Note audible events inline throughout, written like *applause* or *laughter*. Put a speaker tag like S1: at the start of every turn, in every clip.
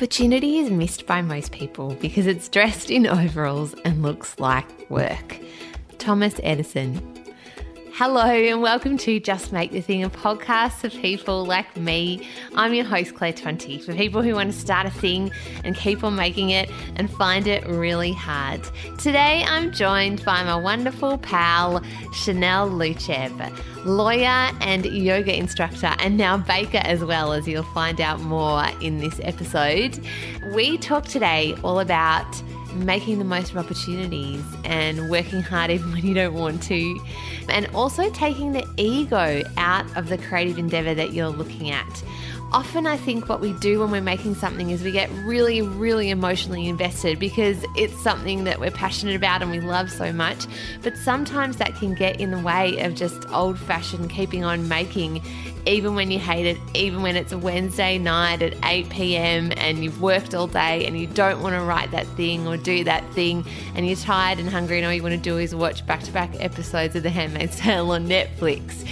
S1: Opportunity is missed by most people because it's dressed in overalls and looks like work. Thomas Edison. Hello, and welcome to Just Make the Thing, a podcast for people like me. I'm your host, Claire Tonti, for people who want to start a thing and keep on making it and find it really hard. Today, I'm joined by my wonderful pal, Chanel Lucev, lawyer and yoga instructor, and now baker as well, as you'll find out more in this episode. We talk today all about making the most of opportunities and working hard even when you don't want to, and also taking the ego out of the creative endeavor that you're looking at. Often, I think what we do when we're making something is we get really, really emotionally invested because it's something that we're passionate about and we love so much. But sometimes that can get in the way of just old fashioned keeping on making even when you hate it, even when it's a Wednesday night at 8 p.m. and you've worked all day and you don't want to write that thing or do that thing and you're tired and hungry and all you want to do is watch back to back episodes of The Handmaid's Tale on Netflix.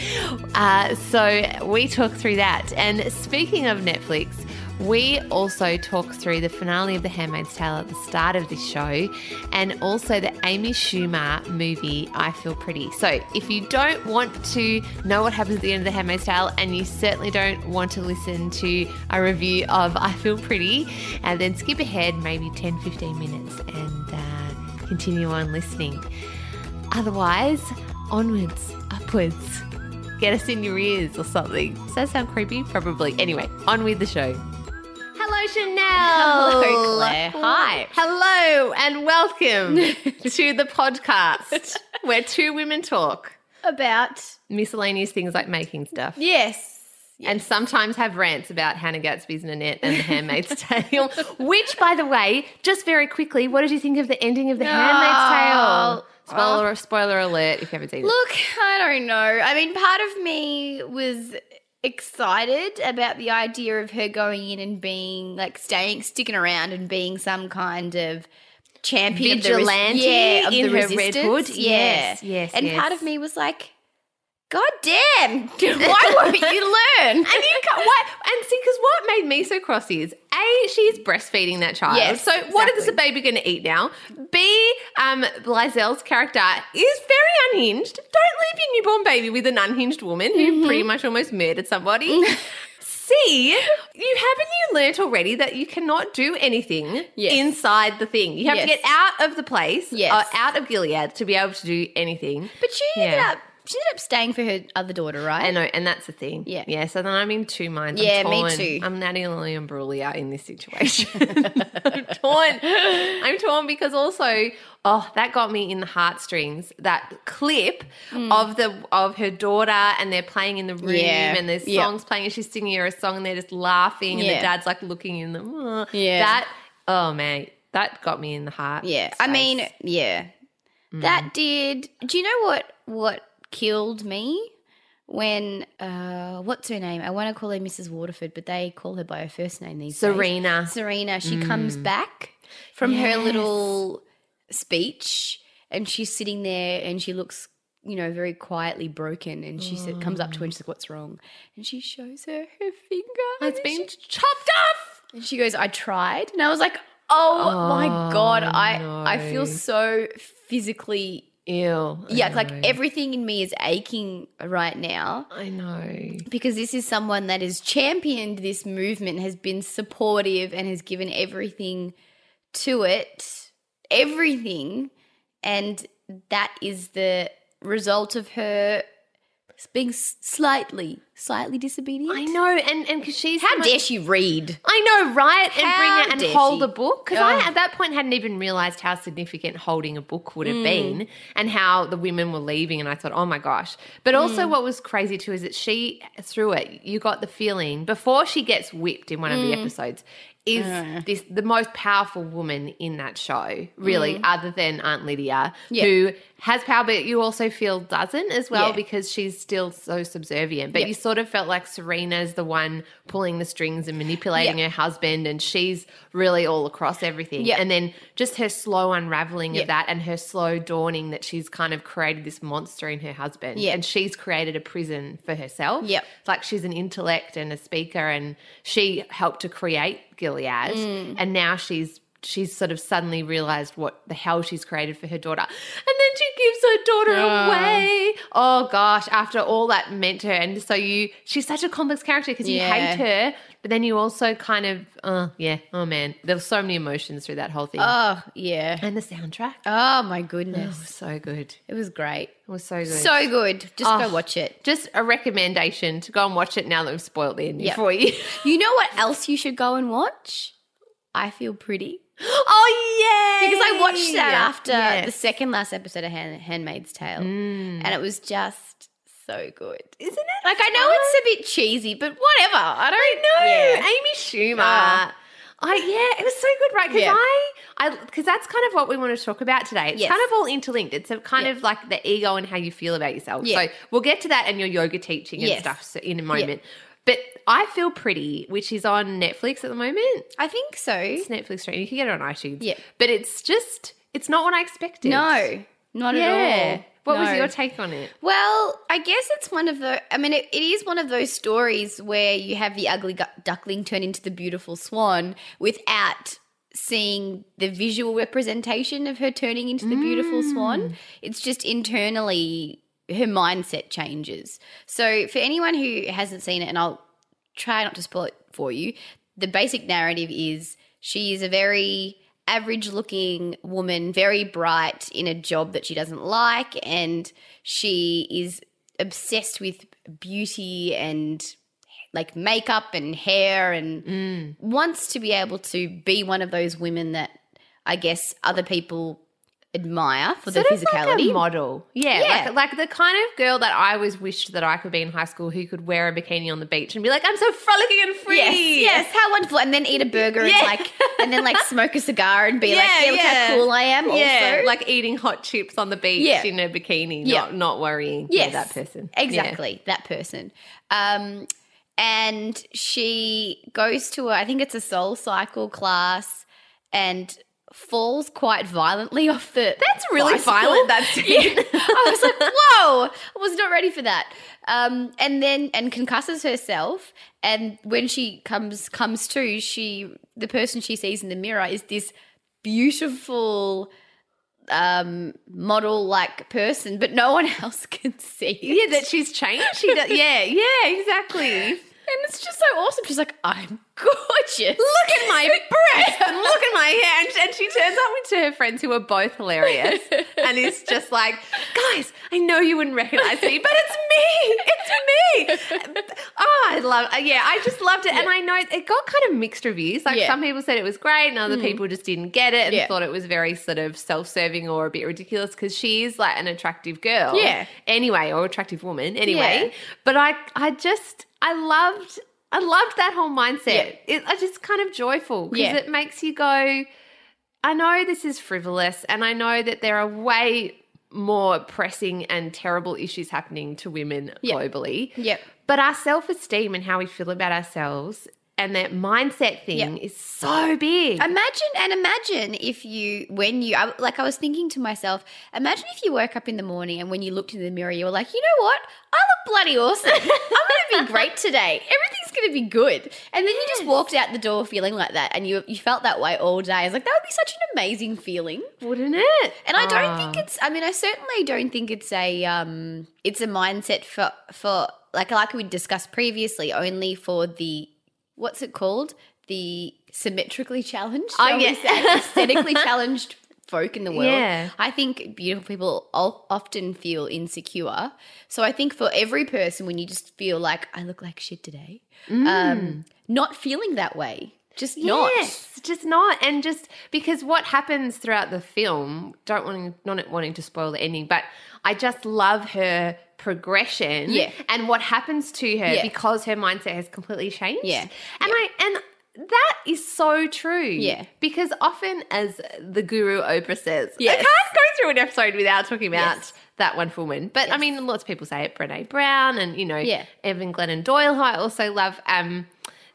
S1: Uh, so we talk through that. And speaking of Netflix, we also talk through the finale of The Handmaid's Tale at the start of this show and also the Amy Schumer movie, I Feel Pretty. So if you don't want to know what happens at the end of The Handmaid's Tale and you certainly don't want to listen to a review of I Feel Pretty, and uh, then skip ahead maybe 10 15 minutes and uh, continue on listening. Otherwise, onwards, upwards. Get us in your ears or something. Does that sound creepy? Probably. Anyway, on with the show. Hello, Chanel.
S2: Hello, Claire. Hi.
S1: Hello, and welcome *laughs* to the podcast where two women talk
S2: About
S1: miscellaneous things like making stuff.
S2: yes.
S1: And sometimes have rants about Hannah Gadsby's Nanette and The *laughs* Handmaid's Tale. Which, by the way, just very quickly, what did you think of the ending of The Handmaid's Tale? Spoiler, oh. spoiler alert if you haven't seen it.
S2: Look, I don't know. I mean, part of me was excited about the idea of her going in and being like staying, sticking around and being some kind of champion, of the res-
S1: Vigilante
S2: yeah, of
S1: in
S2: the
S1: her red
S2: resistance.
S1: hood.
S2: Yeah.
S1: Yes, yes,
S2: And
S1: yes.
S2: part of me was like, God damn! *laughs* Why won't you learn? *laughs*
S1: And you can't, what? And see, because what made me so cross is a she's breastfeeding that child.
S2: Yes,
S1: so what is the baby going to eat now? B um, Bledel's character is very unhinged. Don't leave your newborn baby with an unhinged woman who
S2: Mm-hmm.
S1: pretty much almost murdered somebody. C, you haven't you learnt already that you cannot do anything
S2: Yes.
S1: inside the thing. You have to get out of the place,
S2: Yes.
S1: uh, out of Gilead to be able to do anything.
S2: but she ended up she ended up staying for her other daughter, right?
S1: I know, and that's the thing.
S2: Yeah.
S1: Yeah. So then I'm in two minds.
S2: Yeah,
S1: I'm
S2: me
S1: torn.
S2: too.
S1: I'm Natalie Imbruglia in this situation. *laughs* I'm torn. I'm torn because also, oh, that got me in the heartstrings. That clip of the of her daughter, and they're playing in the room,
S2: Mm. Yeah.
S1: and there's
S2: Yeah.
S1: songs playing, and she's singing her a song, and they're just laughing, and
S2: Yeah.
S1: the dad's like looking in them. Oh,
S2: Yeah.
S1: That oh man, that got me in the heart.
S2: Yeah, I mean, yeah,
S1: Mm.
S2: that did. Do you know what what killed me when uh what's her name? I want to call her Mrs. Waterford, but they call her by her first name these days.
S1: Serena.
S2: Serena. She comes
S1: Mm.
S2: back from her little speech, and she's sitting there, and she looks. You know, very quietly broken, and she said, comes up to her and she's like, "What's wrong?" And she shows her her finger.
S1: It's been
S2: she-
S1: chopped off.
S2: and she goes, I tried. And I was like, oh, my God. I, I feel so physically,
S1: Ew.
S2: Yeah, like everything in me is aching right now
S1: I know.
S2: because this is someone that has championed this movement, has been supportive, and has given everything to it. Everything. And that is the result of her being slightly, slightly disobedient.
S1: I know, and and because she's
S2: How
S1: so much-
S2: dare she read?
S1: I know, right? And
S2: How
S1: bring it and
S2: dare
S1: hold
S2: she?
S1: a book. Because I, at that point, hadn't even realized how significant holding a book would have
S2: Mm.
S1: been and how the women were leaving. And I thought, oh my gosh. But also,
S2: Mm.
S1: what was crazy too is that she, through it, you got the feeling before she gets whipped in one of the
S2: Mm.
S1: episodes, is this the most powerful woman in that show, really,
S2: Mm.
S1: other than Aunt Lydia,
S2: Yeah.
S1: who has power, but you also feel doesn't as well
S2: Yeah.
S1: because she's still so subservient. But
S2: Yeah.
S1: you sort of felt like Serena's the one pulling the strings and manipulating her husband, and she's really all across everything. And then just her slow unraveling of that and her slow dawning that she's kind of created this monster in her husband.
S2: Yeah.
S1: And she's created a prison for herself.
S2: Yeah.
S1: It's like she's an intellect and a speaker, and she helped to create Gilead.
S2: Mm.
S1: And now she's she's sort of suddenly realized what the hell she's created for her daughter. And then she gives her daughter away. Oh gosh, after all that meant to her. And so you she's such a complex character because you
S2: Yeah.
S1: hate her, but then you also kind of uh yeah, oh man. There were so many emotions through that whole thing.
S2: Oh yeah.
S1: and the soundtrack.
S2: Oh my goodness.
S1: was so good.
S2: It was great.
S1: It was so good.
S2: So good. Just
S1: Oh.
S2: go watch it.
S1: just a recommendation to go and watch it now that we've spoiled the ending
S2: Yep.
S1: for you.
S2: You know what else you should go and watch? I Feel Pretty.
S1: Oh yeah.
S2: Because I watched that after
S1: Yes.
S2: the second last episode of Hand- Handmaid's Tale. And it was just so good.
S1: Isn't it?
S2: Like, I know it's a bit cheesy, but whatever. I don't
S1: know,
S2: Yeah.
S1: Amy Schumer.
S2: Ah.
S1: I yeah, it was so good, right? Because
S2: Yeah.
S1: I, I, because that's kind of what we want to talk about today. It's
S2: Yes.
S1: kind of all interlinked. It's a kind
S2: Yeah.
S1: of like the ego and how you feel about yourself.
S2: Yeah.
S1: So we'll get to that and your yoga teaching and
S2: Yes.
S1: stuff in a moment. But I feel pretty, which is on Netflix at the moment.
S2: I think so.
S1: It's Netflix streaming. You can get it on iTunes.
S2: Yeah.
S1: but it's just, it's not what I expected.
S2: No, not
S1: yeah.
S2: at all.
S1: What was your take on it?
S2: Well, I guess it's one of the. I mean, it, it is one of those stories where you have the ugly duckling turn into the beautiful swan without seeing the visual representation of her turning into the beautiful swan. Mm. It's just internally her mindset changes. So, for anyone who hasn't seen it, and I'll try not to spoil it for you, the basic narrative is she is a very average looking woman, very bright in a job that she doesn't like, and she is obsessed with beauty and like makeup and hair and mm. wants to be able to be one of those women that I guess other people admire for
S1: Sort of
S2: physicality.
S1: like model. Yeah,
S2: Yeah.
S1: Like, like the kind of girl that I always wished that I could be in high school who could wear a bikini on the beach and be like, I'm so frolicking and free.
S2: Yes, yes, how wonderful! And then eat a burger
S1: Yeah.
S2: and like, and then like smoke a cigar and be like,
S1: Yeah,
S2: yeah, look
S1: yeah.
S2: how cool I am.
S1: Yeah,
S2: also,
S1: like eating hot chips on the beach
S2: Yeah.
S1: in a bikini,
S2: Yeah.
S1: not, not worrying
S2: yes,
S1: yeah, that person.
S2: exactly that person. Um, and she goes to a, I think it's a Soul Cycle class, and falls quite violently off the.
S1: That's really
S2: bicycle.
S1: violent, that *laughs* scene.
S2: Yeah. I was like, whoa! I was not ready for that. Um, and then and concusses herself, and when she comes comes to, she the person she sees in the mirror is this beautiful um model like person but no one *laughs* else can see it.
S1: Yeah, that she's changed. She does, yeah, yeah, exactly. *laughs*
S2: and it's just so awesome she's like i'm gorgeous
S1: Look at *laughs* my breast and look at my hair. And, and she turns up to her friends who are both hilarious and is just like, guys, I know you wouldn't recognize me, but it's me. It's me. Oh, I love uh, Yeah, I just loved it. And I know it got kind of mixed reviews. Like
S2: Yeah.
S1: Some people said it was great and other mm. people just didn't get it and
S2: Yeah.
S1: thought it was very sort of self serving or a bit ridiculous because she's like an attractive girl.
S2: Yeah.
S1: Anyway, or attractive woman. Anyway.
S2: Yeah.
S1: But I, I just, I loved, I loved that whole mindset. It, I just kind of joyful because
S2: Yeah.
S1: it makes you go. I know this is frivolous, and I know that there are way more pressing and terrible issues happening to women
S2: Yeah.
S1: globally.
S2: Yep.
S1: But our self esteem and how we feel about ourselves and that mindset thing
S2: Yeah.
S1: is so big.
S2: Imagine and imagine if you, when you, I, like I was thinking to myself, imagine if you woke up in the morning and when you looked in the mirror, you were like, you know what? I look bloody awesome. I'm going to be great today. Everything's going to be good. And then you just walked out the door feeling like that and you, you felt that way all day. I was like, that would be such an amazing feeling.
S1: Wouldn't it?
S2: And I don't
S1: Ah.
S2: think it's. I mean, I certainly don't think it's a. Um, it's a mindset for for like like we discussed previously, only for the what's it called? The symmetrically challenged.
S1: Oh,
S2: shall we
S1: yeah.
S2: say? *laughs* aesthetically challenged folk in the world.
S1: Yeah.
S2: I think beautiful people often feel insecure. So I think for every person, when you just feel like I look like shit today, um, not feeling that way, just not.
S1: Yes, just not. And just because what happens throughout the film, don't wanting not wanting to spoil the ending, but I just love her progression
S2: Yeah.
S1: and what happens to her
S2: Yeah.
S1: because her mindset has completely changed.
S2: Yeah.
S1: And I and that is so true.
S2: Yeah.
S1: Because often as the guru Oprah says, I can't go through an episode without talking about
S2: Yes.
S1: that one woman. But I mean lots of people say it, Brene Brown and you know,
S2: Yeah.
S1: Evan Glennon Doyle, who I also love, um,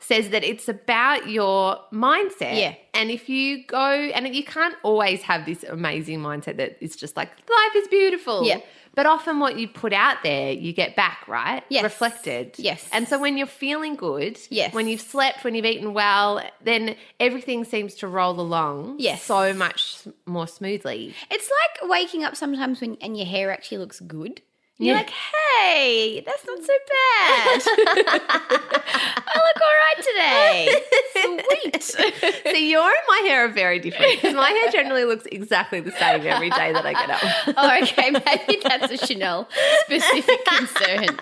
S1: says that it's about your mindset.
S2: Yeah.
S1: And if you go, and you can't always have this amazing mindset that is just like, life is beautiful.
S2: Yeah.
S1: But often what you put out there, you get back, right?
S2: Yes.
S1: Reflected.
S2: Yes.
S1: And so when you're feeling good,
S2: Yes.
S1: when you've slept, when you've eaten well, then everything seems to roll along
S2: Yes.
S1: so much more smoothly.
S2: It's like waking up sometimes when and your hair actually looks good. You're
S1: Yeah.
S2: like, hey, that's not so bad. *laughs* *laughs* I look all right today. Sweet. *laughs*
S1: See, your and my hair are very different because my hair generally looks exactly the same every day that I get up.
S2: oh, okay. Maybe that's a Chanel specific concern.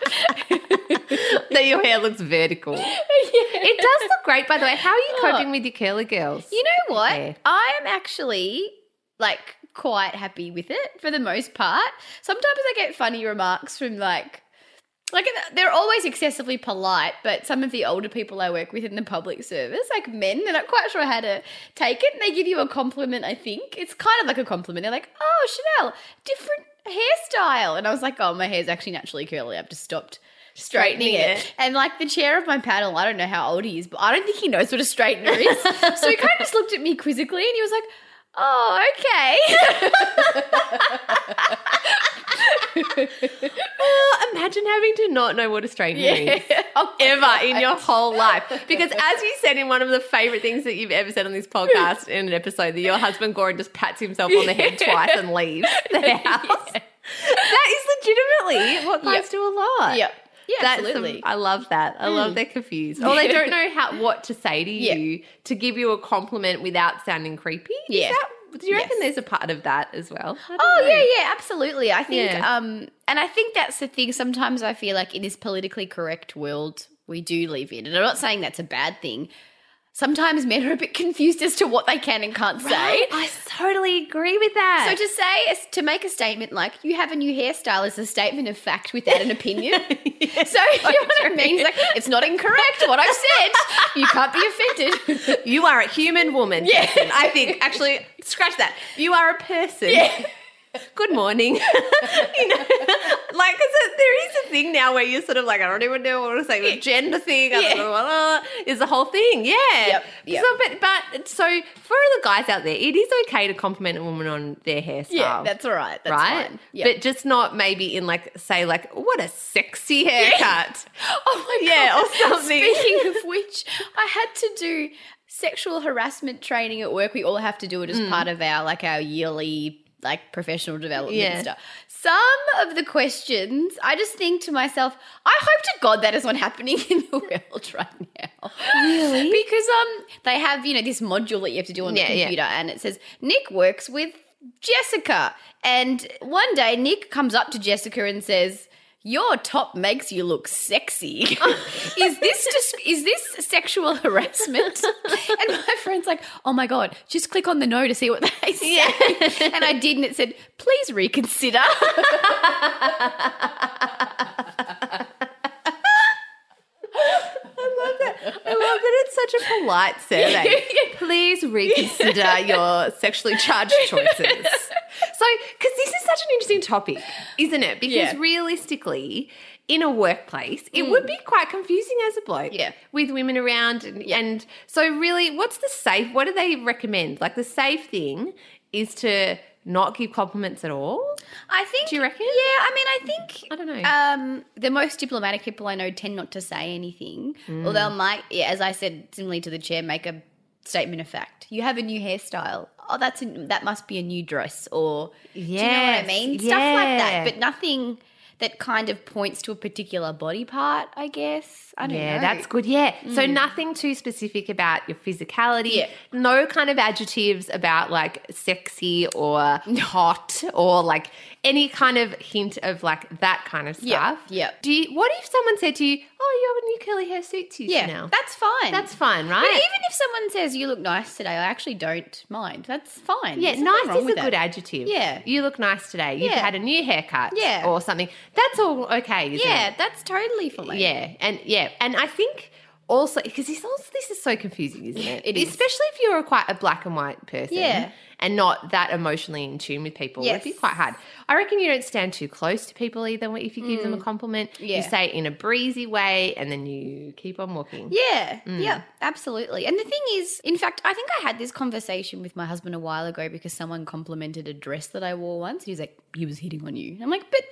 S1: that your hair looks vertical. It does look great, by the way. How are you oh. coping with your curly girls?
S2: You know what?
S1: hair?
S2: I am actually like quite happy with it for the most part. Sometimes I get funny remarks from like like they're always excessively polite, but some of the older people I work with in the public service, like men, they're not quite sure how to take it, and they give you a compliment. I think it's kind of like a compliment. They're like, "Oh, Chanel, different hairstyle," and I was like, "Oh, my hair's actually naturally curly. I've just stopped." Straightening
S1: Straightening
S2: it.
S1: it.
S2: And like the chair of my panel, I don't know how old he is, but I don't think he knows what a straightener is. *laughs* so he kind of just looked at me quizzically and he was like, Oh, okay.
S1: Oh, imagine having to not know what a straightener is. *laughs*
S2: Oh
S1: Ever in your whole life. Because as you said in one of the favorite things that you've ever said on this podcast in an episode, that your husband Gordon just pats himself on the head twice and leaves the *laughs* house. That is legitimately what guys
S2: Yep.
S1: do a lot.
S2: Yep. Yeah,
S1: That's
S2: absolutely.
S1: I love that. I love they're confused. Or they don't know how what to say to
S2: Yeah.
S1: you to give you a compliment without sounding creepy. Is
S2: Yeah.
S1: that- do you reckon
S2: Yes.
S1: there's a part of that as well?
S2: Oh
S1: know.
S2: yeah, yeah, absolutely. I think
S1: Yeah.
S2: um and I think that's the thing sometimes I feel like in this politically correct world we do live in. And I'm not saying that's a bad thing. Sometimes men are a bit confused as to what they can and can't say.
S1: Right? I totally agree with that.
S2: So to say to make a statement like you have a new hairstyle is a statement of fact without an opinion. *laughs* So *laughs* you know what I mean? It's like it's not incorrect what I've said. You can't be offended.
S1: you are a human woman.
S2: Yeah.
S1: I think actually scratch that. You are a person.
S2: Yeah.
S1: Good morning. *laughs* you know, like, because there is a thing now where you're sort of like, I don't even know what to say. The gender thing,
S2: Yeah.
S1: don't know what uh, is the whole thing. Yeah.
S2: Yep, yep.
S1: So, but, but, so for the guys out there, it is okay to compliment a woman on their hairstyle.
S2: Yeah, that's all right. That's
S1: right?
S2: fine. Yeah.
S1: But just not maybe in like, say, like, what a sexy haircut. *laughs*
S2: Oh my
S1: Yeah,
S2: god!
S1: or something.
S2: Speaking of *laughs* which, I had to do sexual harassment training at work. We all have to do it as part of our like our yearly like professional development
S1: Yeah.
S2: stuff. Some of the questions, I just think to myself, I hope to God that is not happening *laughs* in the world right now.
S1: Really? *laughs*
S2: Because um, they have you know this module that you have to do on
S1: Yeah,
S2: the
S1: yeah.
S2: computer, and it says Nick works with Jessica, and one day Nick comes up to Jessica and says. Your top makes you look sexy. *laughs* is this just is this sexual harassment? *laughs* and my friend's like, "Oh my god, just click on the no to see what they say." *laughs* and I did, and it said, "Please reconsider."
S1: I love that I love that it's such a polite survey. Please reconsider your sexually charged choices. So, because this is such an interesting topic, isn't it? Because
S2: Yeah.
S1: realistically, in a workplace, it would be quite confusing as a bloke.
S2: Yeah.
S1: With women around. And, and so, really, what's the safe? What do they recommend? Like, the safe thing is to not give compliments at all.
S2: I think.
S1: Do you reckon?
S2: Yeah, I mean, I think.
S1: I don't know.
S2: Um, the most diplomatic people I know tend not to say anything,
S1: Mm.
S2: or they'll might, yeah, as I said, similarly to the chair, make a statement of fact. You have a new hairstyle. Oh, that's a, that must be a new dress, or do you know what I
S1: Yes,
S2: mean? Stuff like that, but nothing. that kind of points to a particular body part, I guess. I don't know.
S1: Yeah,
S2: know.
S1: that's good. Yeah. So hmm. nothing too specific about your physicality.
S2: Yeah.
S1: No kind of adjectives about like sexy or hot or like any kind of hint of like that kind of stuff.
S2: yeah. Yep.
S1: Do you what if someone said to you, Oh, you have a new curly hair suits you
S2: Yeah,
S1: now?
S2: that's fine.
S1: That's fine, right?
S2: But even if someone says you look nice today, I actually don't mind. That's fine.
S1: yeah,
S2: There's
S1: nice is a
S2: with
S1: good adjective.
S2: Yeah.
S1: You look nice today. You've
S2: Yeah.
S1: had a new haircut.
S2: Yeah.
S1: Or something. That's all okay, isn't
S2: Yeah,
S1: it?
S2: that's totally fine.
S1: Yeah, and yeah, and I think also because this also this is so confusing, isn't *laughs* it?
S2: It is.
S1: especially if you're quite a black and white person,
S2: Yeah.
S1: and not that emotionally in tune with people. yes. It'd be quite hard. I reckon you don't stand too close to people either. If you give them a compliment,
S2: Mm. Yeah.
S1: you say it in a breezy way, and then you keep on walking.
S2: Yeah,
S1: Mm.
S2: yeah, absolutely. And the thing is, in fact, I think I had this conversation with my husband a while ago because someone complimented a dress that I wore once. He was like, he was hitting on you. I'm like, but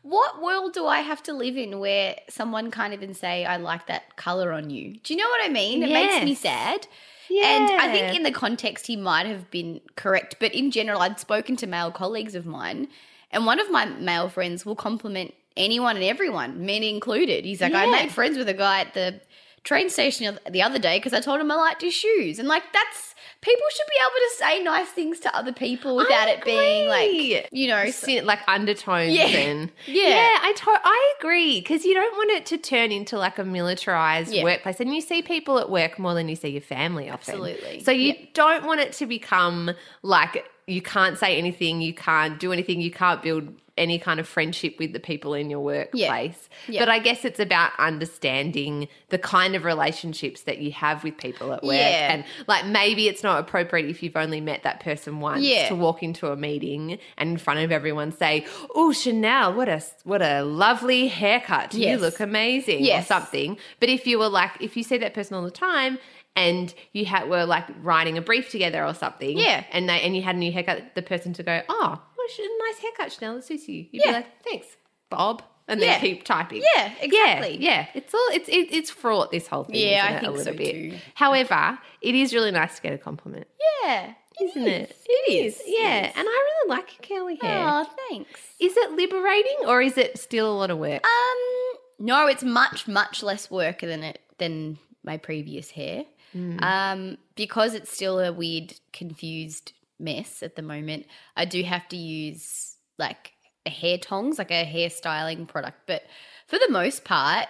S2: what world do I have to live in where someone can't even say, I like that color on you? Do you know what I mean? It makes me sad. And I think in the context, he might have been correct. But in general, I'd spoken to male colleagues of mine, and one of my male friends will compliment anyone and everyone, men included. He's like, I made friends with a guy at the train station the other day because I told him I liked his shoes. And like, that's people should be able to say nice things to other people without it being like, you know,
S1: Sin- like undertones
S2: Yeah.
S1: and *laughs*
S2: Yeah.
S1: yeah I to- I agree because you don't want it to turn into like a militarized
S2: Yeah.
S1: workplace and you see people at work more than you see your family often
S2: Absolutely.
S1: so you
S2: Yeah.
S1: don't want it to become like you can't say anything you can't do anything you can't build any kind of friendship with the people in your workplace
S2: Yeah.
S1: but I guess it's about understanding the kind of relationships that you have with people at work
S2: Yeah.
S1: and like maybe it's not appropriate if you've only met that person once
S2: Yeah.
S1: to walk into a meeting and in front of everyone say, "Oh, Chanel, what a what a lovely haircut! You look amazing,"
S2: Yes.
S1: or something. But if you were like, if you see that person all the time and you had were like writing a brief together or something,
S2: Yeah.
S1: and they and you had a new haircut, the person to go, "Oh, what a nice haircut, Chanel. It suits you." You'd
S2: Yeah.
S1: be like, "Thanks, Bob," and then keep typing.
S2: Yeah, exactly.
S1: Yeah, yeah. It's all it's it, it's fraught this whole thing.
S2: Yeah, I
S1: it, a little
S2: so
S1: bit.
S2: too.
S1: However, it is really nice to get a compliment
S2: yeah,
S1: isn't it?
S2: It is.
S1: Yeah, and I really like your curly hair.
S2: Oh, thanks.
S1: Is it liberating or is it still a lot of work?
S2: Um, no, it's much much less work than it than my previous hair. Um, because it's still a weird, confused mess at the moment. I do have to use like a hair tongs, like a hair styling product, but for the most part,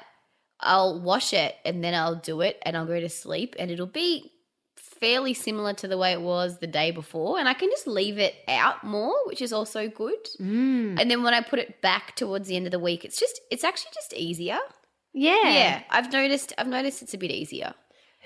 S2: I'll wash it and then I'll do it and I'll go to sleep and it'll be fairly similar to the way it was the day before and I can just leave it out more which is also good
S1: Mm.
S2: and then when I put it back towards the end of the week it's just it's actually just easier
S1: Yeah.
S2: yeah I've noticed I've noticed it's a bit easier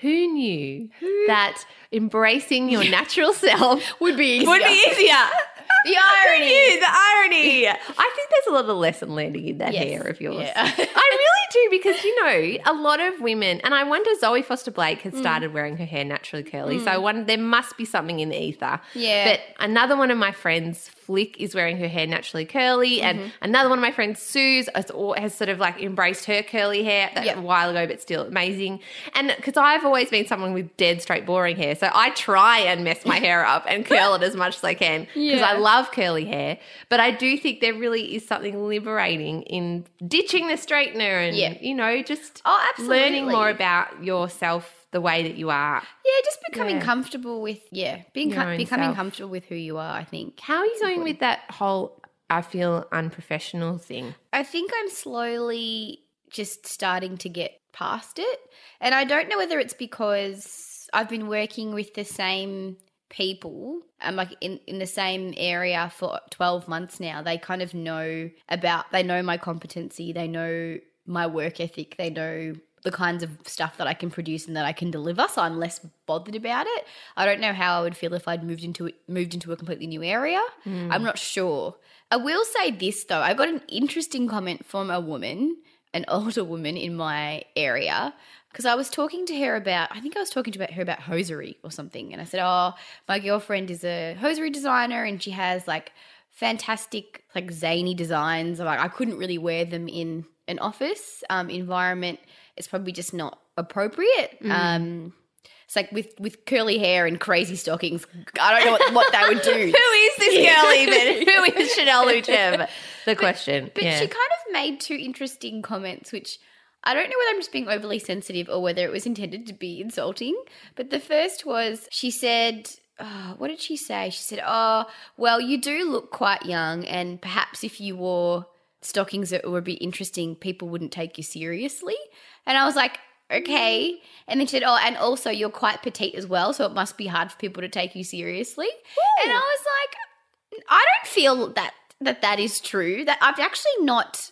S1: Who knew that embracing your natural self *laughs*
S2: would be easier
S1: would be easier? *laughs*
S2: the irony
S1: Who knew? The irony. I think there's a lot of lesson learning in that
S2: Yes.
S1: hair of yours.
S2: Yeah. *laughs*
S1: I really do because you know a lot of women, and I wonder Zoe Foster Blake
S2: Mm.
S1: has started wearing her hair naturally curly. So I wonder there must be something in the ether.
S2: Yeah.
S1: But another one of my friends, Flick, is wearing her hair naturally curly,
S2: Mm-hmm.
S1: and another one of my friends, Suze, has, has sort of like embraced her curly hair that
S2: Yep.
S1: a while ago, but still amazing. And because I've always been someone with dead straight boring hair, so I try and mess my hair up and curl it as much as I can because
S2: Yeah.
S1: I love curly hair. But I do think there really is something liberating in ditching the straightener and
S2: Yeah.
S1: you know just
S2: Oh,
S1: learning more about yourself the way that you are.
S2: yeah just becoming
S1: Yeah.
S2: comfortable with yeah being com- becoming
S1: self.
S2: comfortable with who you are I think
S1: How are you going with that whole I feel unprofessional thing?
S2: I think I'm slowly just starting to get past it. And I don't know whether it's because I've been working with the same people. I'm like in, in the same area for 12 months now. They kind of know about, they know my competency, they know my work ethic, they know the kinds of stuff that I can produce and that I can deliver. So I'm less bothered about it. I don't know how I would feel if I'd moved into it, moved into a completely new area. Hmm. I'm not sure. I will say this though. I got an interesting comment from a woman, an *laughs* older woman in my area, because I was talking to her about. I think I was talking to her about hosiery or something, and I said, "Oh, my girlfriend is a hosiery designer, and she has like fantastic, like zany designs. Like I couldn't really wear them in an office um, environment. It's probably just not appropriate." Um, It's like with with curly hair and crazy stockings. I don't know what, what they would do. *laughs*
S1: Who is this girl *laughs* even? Who is Chanel Lucev? *laughs* The question.
S2: But
S1: yeah.
S2: she kind of made two interesting comments, which I don't know whether I'm just being overly sensitive or whether it was intended to be insulting. But the first was she said, oh, What did she say? She said, Oh, well, you do look quite young, and perhaps if you wore stockings that would be interesting, people wouldn't take you seriously. And I was like, Okay. And then she said, Oh, and also you're quite petite as well, so it must be hard for people to take you seriously. And I was like, I don't feel that that that is true. That I've actually not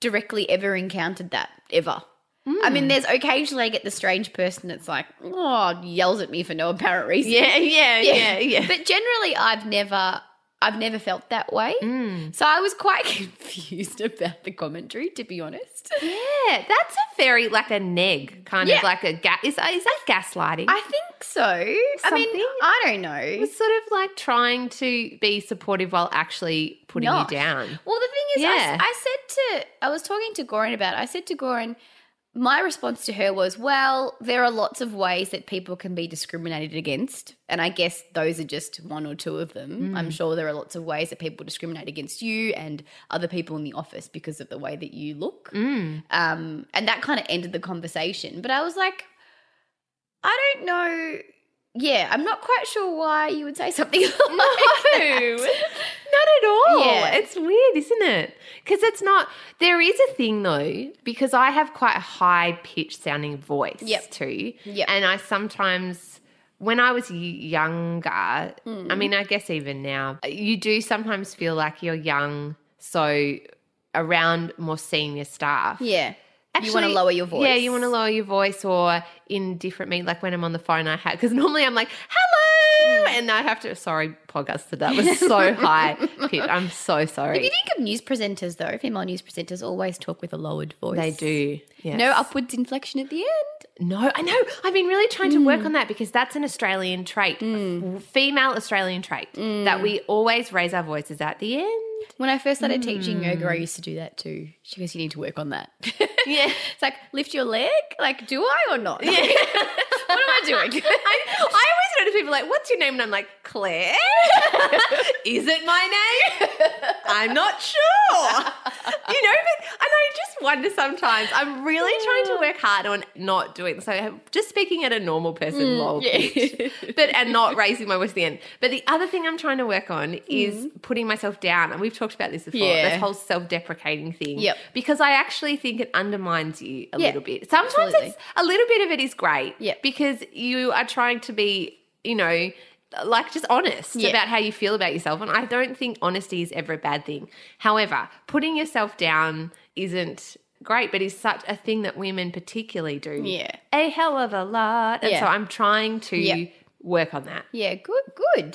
S2: directly ever encountered that ever. I
S1: Hmm.
S2: mean, there's occasionally I get the strange person that's like, oh, yells at me for no apparent reason.
S1: yeah, yeah, *laughs* yeah, yeah.
S2: But generally, I've never, I've never felt that way.
S1: Mm.
S2: So I was quite *laughs* confused about the commentary, to be honest.
S1: Yeah, that's a very like a neg kind
S2: Yeah.
S1: of like a gas. Is, is that gaslighting?
S2: I think so. I mean, I don't know.
S1: it's sort of like trying to be supportive while actually putting
S2: Not.
S1: you down.
S2: Well, the thing is, I
S1: Yeah.
S2: I, said to, I was talking to Goran about it. I said to Goran, my response to her was, well, there are lots of ways that people can be discriminated against. And I guess those are just one or two of them. I'm sure there are lots of ways that people discriminate against you and other people in the office because of the way that you look. Um, and that kind of ended the conversation. But I was like, I don't know. Yeah, I'm not quite sure why you would say something *laughs* like
S1: No,
S2: that.
S1: not at all.
S2: Yeah.
S1: It's weird, isn't it? Because it's not. There is a thing though, because I have quite a high pitched sounding voice
S2: Yep.
S1: too.
S2: Yep.
S1: And I sometimes, when I was younger, I
S2: Mm.
S1: mean, I guess even now, you do sometimes feel like you're young, so around more senior staff.
S2: Yeah. You want to lower your voice.
S1: Yeah, you want to lower your voice, or in different meet, like when I'm on the phone, I have because normally I'm like, "Hello,"
S2: Mm.
S1: and I have to. Sorry, podcast that was *laughs* so high pitched. I'm so sorry.
S2: If you think of news presenters, though, female news presenters always talk with a lowered voice.
S1: they do. Yes.
S2: No upwards inflection at the end.
S1: No, I know. I've been really trying to
S2: Mm.
S1: work on that because that's an Australian trait, a female Australian trait,
S2: Mm.
S1: that we always raise our voices at the end.
S2: When I first started teaching yoga, I hmm. used to do that too. She goes, "You need to work on that." *laughs*
S1: Yeah. *laughs*
S2: it's like lift your leg. Like, do I or not? Yeah. *laughs* what am I doing?
S1: I, I always to people like, "What's your name?" And I'm like, "Claire." Is it my name? I'm not sure. You know, but and I just wonder sometimes. I'm really trying to work hard on not doing so. Just speaking at a normal person, mm, lol,
S2: yeah.
S1: but and not raising my voice at the end. But the other thing I'm trying to work on is mm-hmm. putting myself down, and we've talked about this before.
S2: Yeah.
S1: This whole self-deprecating thing.
S2: Yep.
S1: Because I actually think it undermines you a
S2: Yeah,
S1: little bit. Sometimes
S2: absolutely.
S1: it's a little bit of it is great.
S2: Yep.
S1: Because you are trying to be, you know, like just honest
S2: Yeah.
S1: about how you feel about yourself. And I don't think honesty is ever a bad thing. However, putting yourself down isn't great, but is such a thing that women particularly do.
S2: Yeah.
S1: A hell of a lot. And
S2: Yeah.
S1: so I'm trying to
S2: Yep.
S1: work on that.
S2: yeah, good, good,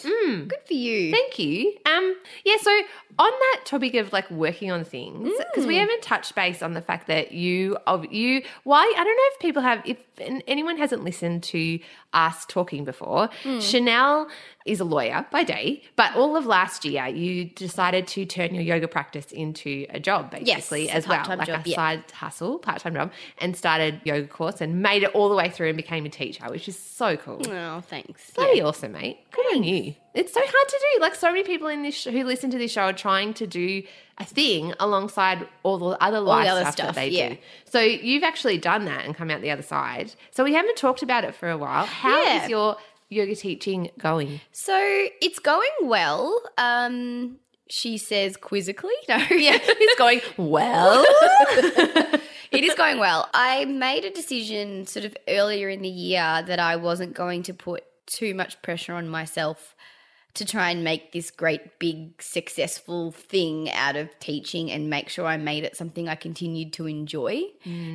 S2: good for you.
S1: Thank you. Um, yeah, so on that topic of like working on things, because
S2: Mm.
S1: we haven't touched base on the fact that you of you why I don't know if people have if an- anyone hasn't listened to us talking before.
S2: Mm.
S1: Chanel is a lawyer by day, but all of last year you decided to turn your yoga practice into a job basically
S2: a
S1: as well, like
S2: job,
S1: a
S2: yeah.
S1: side hustle, part-time job, and started yoga course and made it all the way through and became a teacher, which is so cool.
S2: Oh, thanks.
S1: Bloody awesome, mate. Good on you. It's so hard to do. Like so many people in this sh- who listen to this show are trying to do a thing alongside all the other life
S2: the other
S1: stuff,
S2: stuff,
S1: that they
S2: yeah.
S1: do. So you've actually done that and come out the other side. So we haven't talked about it for a while. How is
S2: Yeah.
S1: your yoga teaching going?
S2: So it's going well. Um, she says quizzically. No, yeah, *laughs*
S1: It's going well. *laughs* *laughs*
S2: it is going well. I made a decision sort of earlier in the year that I wasn't going to put too much pressure on myself to try and make this great big successful thing out of teaching and make sure I made it something I continued to enjoy.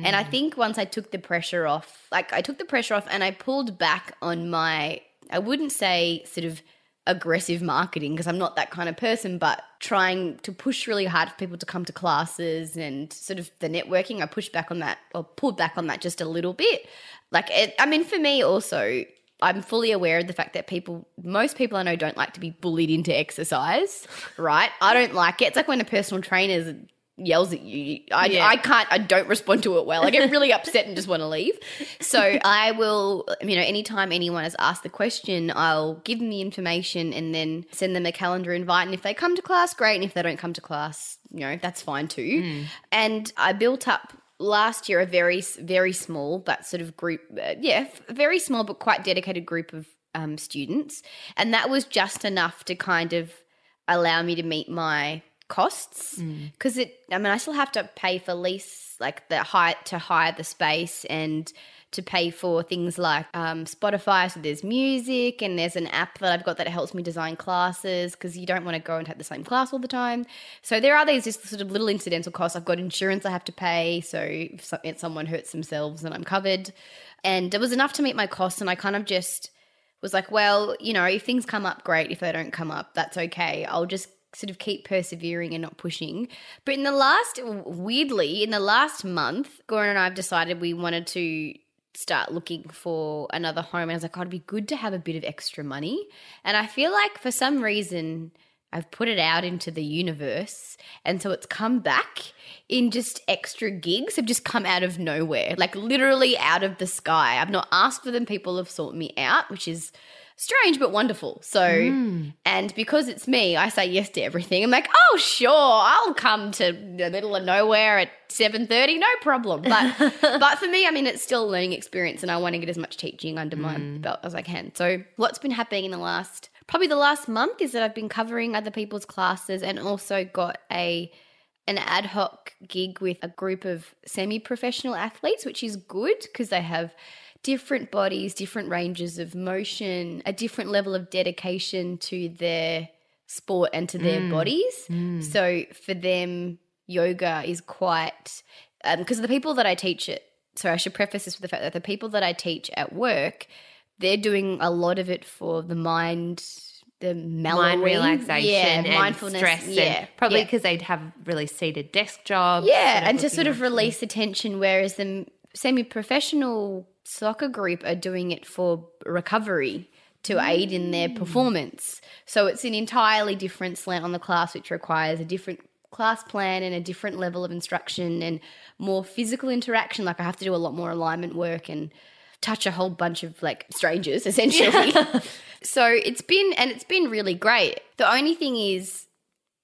S2: And I mm. think once I took the pressure off, like I took the pressure off and I pulled back on my I wouldn't say sort of aggressive marketing because I'm not that kind of person, but trying to push really hard for people to come to classes and sort of the networking, I pushed back on that or pulled back on that just a little bit. Like, it, I mean, for me also, I'm fully aware of the fact that people, most people I know don't like to be bullied into exercise, *laughs* right? I don't like it. It's like when a personal trainer yells at you. I,
S1: Yeah.
S2: I can't, I don't respond to it well. I get *laughs* really upset and just want to leave. So I will, you know, anytime anyone has asked the question, I'll give them the information and then send them a calendar invite. And if they come to class, great. And if they don't come to class, you know, that's fine too. Hmm. And I built up last year a very, very small, but sort of group, uh, yeah, very small, but quite dedicated group of um, students. And that was just enough to kind of allow me to meet my costs because it i mean i still have to pay for lease like the height to hire the space and to pay for things like um, spotify so there's music and there's an app that i've got that helps me design classes because you don't want to go and take the same class all the time so there are these just sort of little incidental costs i've got insurance i have to pay so if, someone hurts themselves then i'm covered and it was enough to meet my costs and i kind of just was like, well, you know, if things come up, great. If they don't come up, that's okay. I'll just sort of keep persevering and not pushing. But in the last, weirdly, in the last month, Goran and I have decided we wanted to start looking for another home. And I was like, oh, it'd be good to have a bit of extra money. And I feel like for some reason, I've put it out into the universe. And so it's come back in just extra gigs have just come out of nowhere, like literally out of the sky. I've not asked for them. People have sought me out, which is strange but wonderful. So, mm. and because it's me, I say yes to everything. I'm like, oh, sure, I'll come to the middle of nowhere at 7.30, no problem. But, *laughs* but for me, I mean, it's still a learning experience and I want to get as much teaching under my mm. belt as I can. So what's been happening in the last, probably the last month is that I've been covering other people's classes and also got a an ad hoc gig with a group of semi-professional athletes, which is good because they have different bodies, different ranges of motion, a different level of dedication to their sport and to their mm. bodies. Mm. So for them, yoga is quite um, because the people that I teach it. So I should preface this with the fact that the people that I teach at work, they're doing a lot of it for the mind, the mellowing,
S1: Mind relaxation
S2: yeah,
S1: and
S2: mindfulness,
S1: stress.
S2: yeah,
S1: probably
S2: yeah.
S1: because they'd have really seated desk jobs.
S2: Yeah, and to sort of release the tension, whereas the semi-professional soccer group are doing it for recovery to aid in their mm. performance. So it's an entirely different slant on the class, which requires a different class plan and a different level of instruction and more physical interaction. Like I have to do a lot more alignment work and touch a whole bunch of like strangers *laughs* essentially. *laughs* so it's been and it's been really great. The only thing is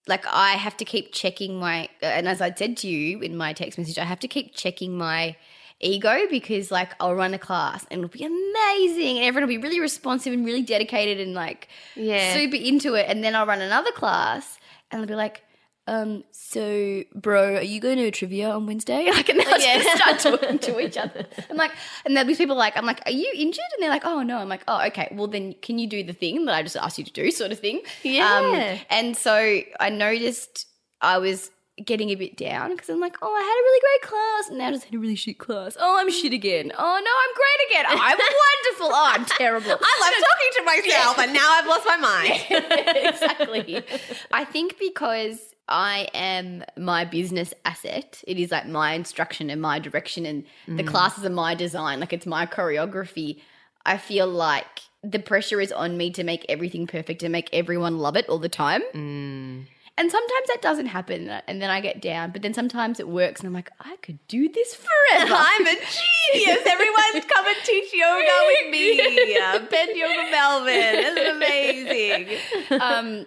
S2: like I have to keep checking my and as I said to you in my text message, I have to keep checking my ego because like I'll run a class and it'll be amazing and everyone will be really responsive and really dedicated and like
S1: Yeah.
S2: super into it and then I'll run another class and they'll be like um, so bro, are you going to a trivia on Wednesday? *laughs* Like, and they'll just start talking to each other. I'm like, and there'll be people like, I'm like, are you injured? And they're like, oh no. I'm like, oh okay. Well then, can you do the thing that I just asked you to do, sort of thing?
S1: Yeah.
S2: and so I noticed I was getting a bit down because I'm like, oh, I had a really great class, and now I just had a really shit class. Oh, I'm shit again. Oh no, I'm great again. Oh, I'm *laughs* wonderful. Oh, I'm terrible.
S1: I love talking to myself, and now I've lost my mind. *laughs*
S2: exactly. I think because I am my business asset, it is like my instruction and my direction, and the mm. classes are my design, like it's my choreography. I feel like the pressure is on me to make everything perfect and make everyone love it all the time. Mm. And sometimes that doesn't happen, and then I get down. But then sometimes it works, and I'm like, I could do this forever. *laughs*
S1: I'm a genius. Everyone come and teach yoga with me. *laughs* Uh, Bend Yoga Melbourne. It's amazing.
S2: um,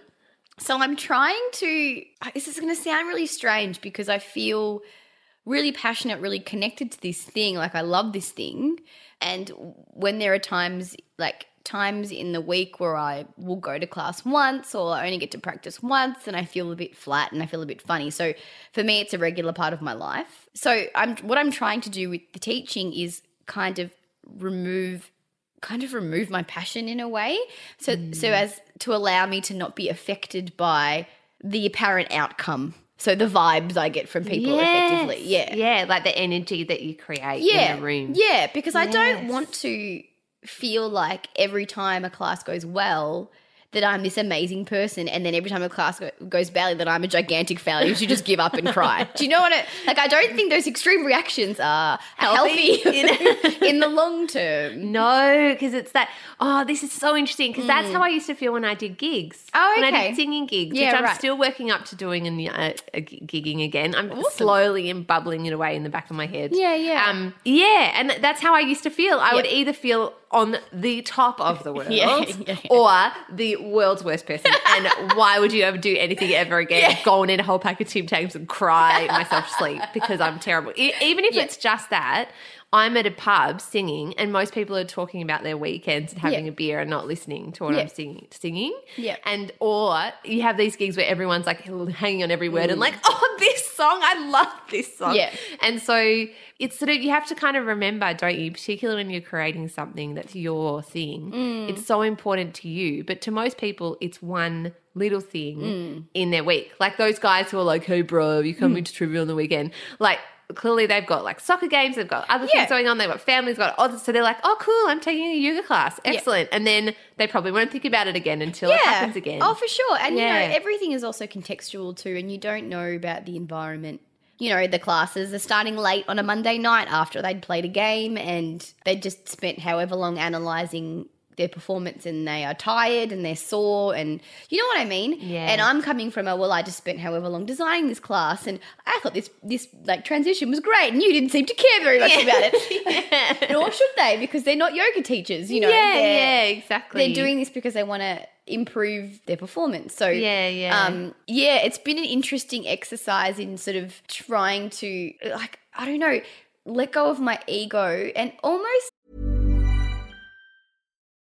S2: so I'm trying to. This is going to sound really strange because I feel really passionate, really connected to this thing. Like I love this thing, and when there are times like times in the week where I will go to class once or I only get to practice once and I feel a bit flat and I feel a bit funny. So for me it's a regular part of my life. So I'm what I'm trying to do with the teaching is kind of remove kind of remove my passion in a way. So so mm. as to allow me to not be affected by the apparent outcome. So the vibes i get from people effectively. Yeah.
S1: Yeah, like the energy that you create
S2: yeah
S1: in a room.
S2: yeah because i don't want to feel like every time a class goes well that I'm this amazing person, and then every time a class go- goes badly, that I'm a gigantic failure. You should just give up and cry. *laughs* Do you know what? I, like, I don't think those extreme reactions are healthy,
S1: Healthy. *laughs*
S2: in, in the long term.
S1: No, because it's that. Oh, this is so interesting because that's how I used to feel when I did gigs.
S2: Mm. Oh,
S1: When I
S2: okay.
S1: did singing gigs,
S2: Yeah,
S1: which I'm
S2: right.
S1: still working up to doing and uh, uh, gigging again. I'm slowly and bubbling it away in the back of my head.
S2: Yeah, yeah.
S1: Um, yeah, and that's how I used to feel. I would either feel on the top of the *laughs* world
S2: Yeah, *laughs* yeah, yeah.
S1: or the world's worst person. *laughs* and why would you ever do anything ever again? Go and eat a whole pack of Tim Tams and cry myself to sleep because I'm terrible. E- even if
S2: Yeah.
S1: it's just that, I'm at a pub singing, and most people are talking about their weekends and having
S2: Yeah.
S1: a beer and not listening to what
S2: Yeah.
S1: I'm singing. Singing,
S2: Yeah.
S1: and or you have these gigs where everyone's like hanging on every word and
S2: Mm.
S1: like, *laughs* oh, this song, I love this song.
S2: Yeah.
S1: and so it's sort of you have to kind of remember, don't you? Particularly when you're creating something that's your thing,
S2: Mm.
S1: it's so important to you. But to most people, it's one little thing
S2: Mm.
S1: in their week. Like those guys who are like, "Hey, bro, you
S2: Mm.
S1: into trivia on the weekend?" Like. Clearly, they've got like soccer games, they've got other
S2: Yeah.
S1: things going on, they've got families, got others. So they're like, oh, cool, I'm taking a yoga class. Excellent. And then they probably won't think about it again until it happens again.
S2: Oh, for sure. And
S1: Yeah.
S2: you know, everything is also contextual too, and you don't know about the environment. You know, the classes are starting late on a Monday night after they'd played a game and they'd just spent however long analysing their performance and they are tired and they're sore and you know what I mean?
S1: Yeah.
S2: And I'm coming from a well, I just spent however long designing this class and I thought this this like transition was great and you didn't seem to care very much about it. *laughs* *laughs* Nor should they, because they're not yoga teachers, you know.
S1: yeah, yeah, exactly.
S2: they're doing this because they want to improve their performance. So
S1: Yeah, yeah.
S2: um, yeah. It's been an interesting exercise in sort of trying to like I don't know, let go of my ego and almost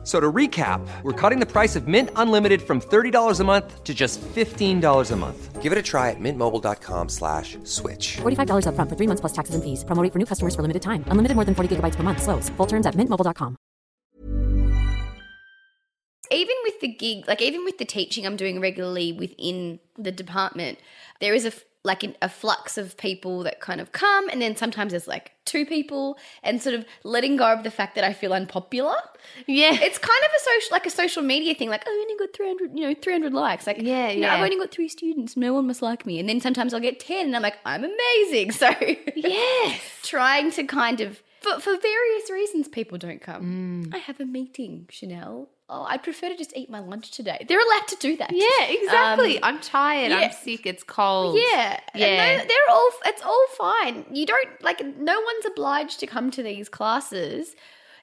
S3: F- So to recap, we're cutting the price of Mint Unlimited from $30 a month to just $15 a month. Give it a try at mintmobile.com slash switch.
S4: $45 upfront for three months plus taxes and fees. Promo rate for new customers for limited time. Unlimited more than 40 gigabytes per month. Slows. Full terms at mintmobile.com.
S2: even with the gig, like even with the teaching I'm doing regularly within the department, there is a f- like a flux of people that kind of come, and then sometimes there's like two people, and sort of letting go of the fact that I feel unpopular.
S1: yeah.
S2: It's kind of a social, like a social media thing. Like, oh, I only got three hundred, you know, three hundred likes. Like,
S1: Yeah,
S2: you know. I've only got three students. No one must like me. And then sometimes I'll get ten, and I'm like, I'm amazing. *laughs* So
S1: yes.
S2: trying to kind of for, for various reasons people don't come.
S1: Mm.
S2: I have a meeting, Chanel. Oh, I'd prefer to just eat my lunch today. They're allowed to do that.
S1: Yeah, exactly.
S2: Um,
S1: I'm tired. I'm sick. It's cold.
S2: yeah,
S1: Yeah.
S2: They're all. It's all fine. You don't like. No one's obliged to come to these classes,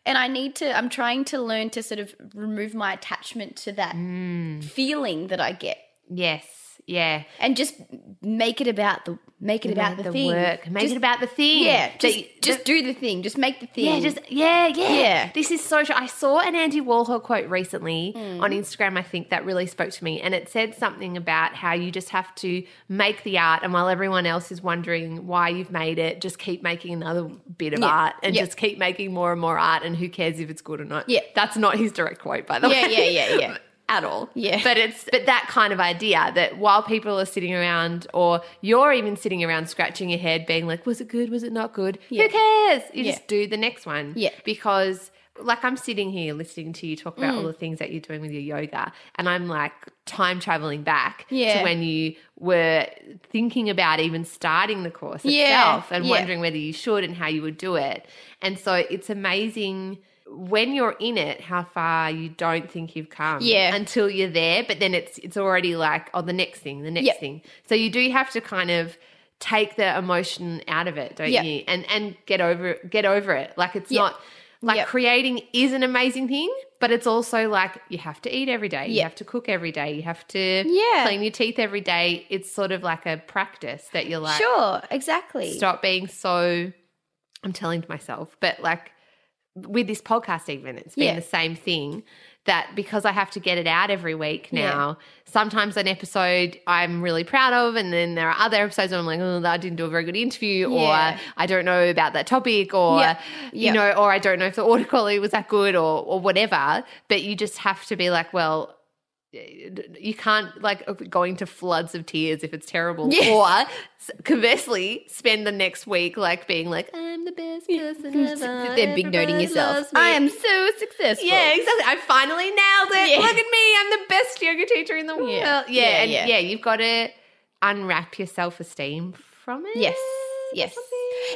S2: and I need to. I'm trying to learn to sort of remove my attachment to that
S1: Mm.
S2: feeling that I get,
S1: Yes. Yeah.
S2: and just make it about the make it about
S1: Make
S2: the, thing.
S1: work. Make
S2: Just-
S1: it about the thing.
S2: Yeah, just just do the thing. Just make the thing.
S1: Yeah, just yeah, yeah,
S2: Yeah.
S1: This is so true. I saw an Andy Warhol quote recently
S2: Hmm.
S1: on Instagram. I think that really spoke to me, and it said something about how you just have to make the art, and while everyone else is wondering why you've made it, just keep making another bit of
S2: Yeah.
S1: art, and
S2: Yeah.
S1: just keep making more and more art, and who cares if it's good or not?
S2: Yeah.
S1: that's not his direct quote, by the way.
S2: Yeah, yeah, yeah, yeah. *laughs*
S1: At all,
S2: Yeah.
S1: But it's but that kind of idea that while people are sitting around, or you're even sitting around scratching your head, being like, "Was it good? Was it not good?
S2: Yeah.
S1: Who cares?" You
S2: Yeah.
S1: just do the next one
S2: Yeah.
S1: because like I'm sitting here listening to you talk about
S2: Mm.
S1: all the things that you're doing with your yoga and I'm like time traveling back
S2: Yeah.
S1: to when you were thinking about even starting the course
S2: Yeah,
S1: itself and
S2: yeah.
S1: wondering whether you should and how you would do it. And so it's amazing when you're in it how far you don't think you've come
S2: Yeah.
S1: until you're there but then it's it's already like oh the next thing the next
S2: Yep.
S1: thing so you do have to kind of take the emotion out of it don't
S2: Yep.
S1: you and and get over get over it like it's
S2: Yep.
S1: not like creating is an amazing thing, but it's also like you have to eat every day. You have to cook every day. You have to
S2: Yeah.
S1: clean your teeth every day. It's sort of like a practice that you're like,
S2: sure, exactly.
S1: stop being so. I'm telling to myself, but like with this podcast, even it's been
S2: Yeah.
S1: the same thing that because I have to get it out every week now, sometimes an episode I'm really proud of, and then there are other episodes where I'm like, oh, I didn't do a very good interview,
S2: Yeah.
S1: or I don't know about that topic, or
S2: Yeah.
S1: you know, or I don't know if the audio quality was that good, or or whatever. But you just have to be like, well. You can't like going to floods of tears if it's terrible,
S2: Yes.
S1: or conversely, spend the next week like being like, "I'm the best person ever."
S2: There big noting yourself. I am so successful.
S1: Yeah, exactly. I finally nailed it.
S2: Yeah.
S1: Look at me. I'm the best yoga teacher in the world.
S2: Yeah.
S1: Yeah,
S2: Yeah,
S1: and
S2: yeah.
S1: yeah. you've got to unwrap your self esteem from it.
S2: Yes. Yes.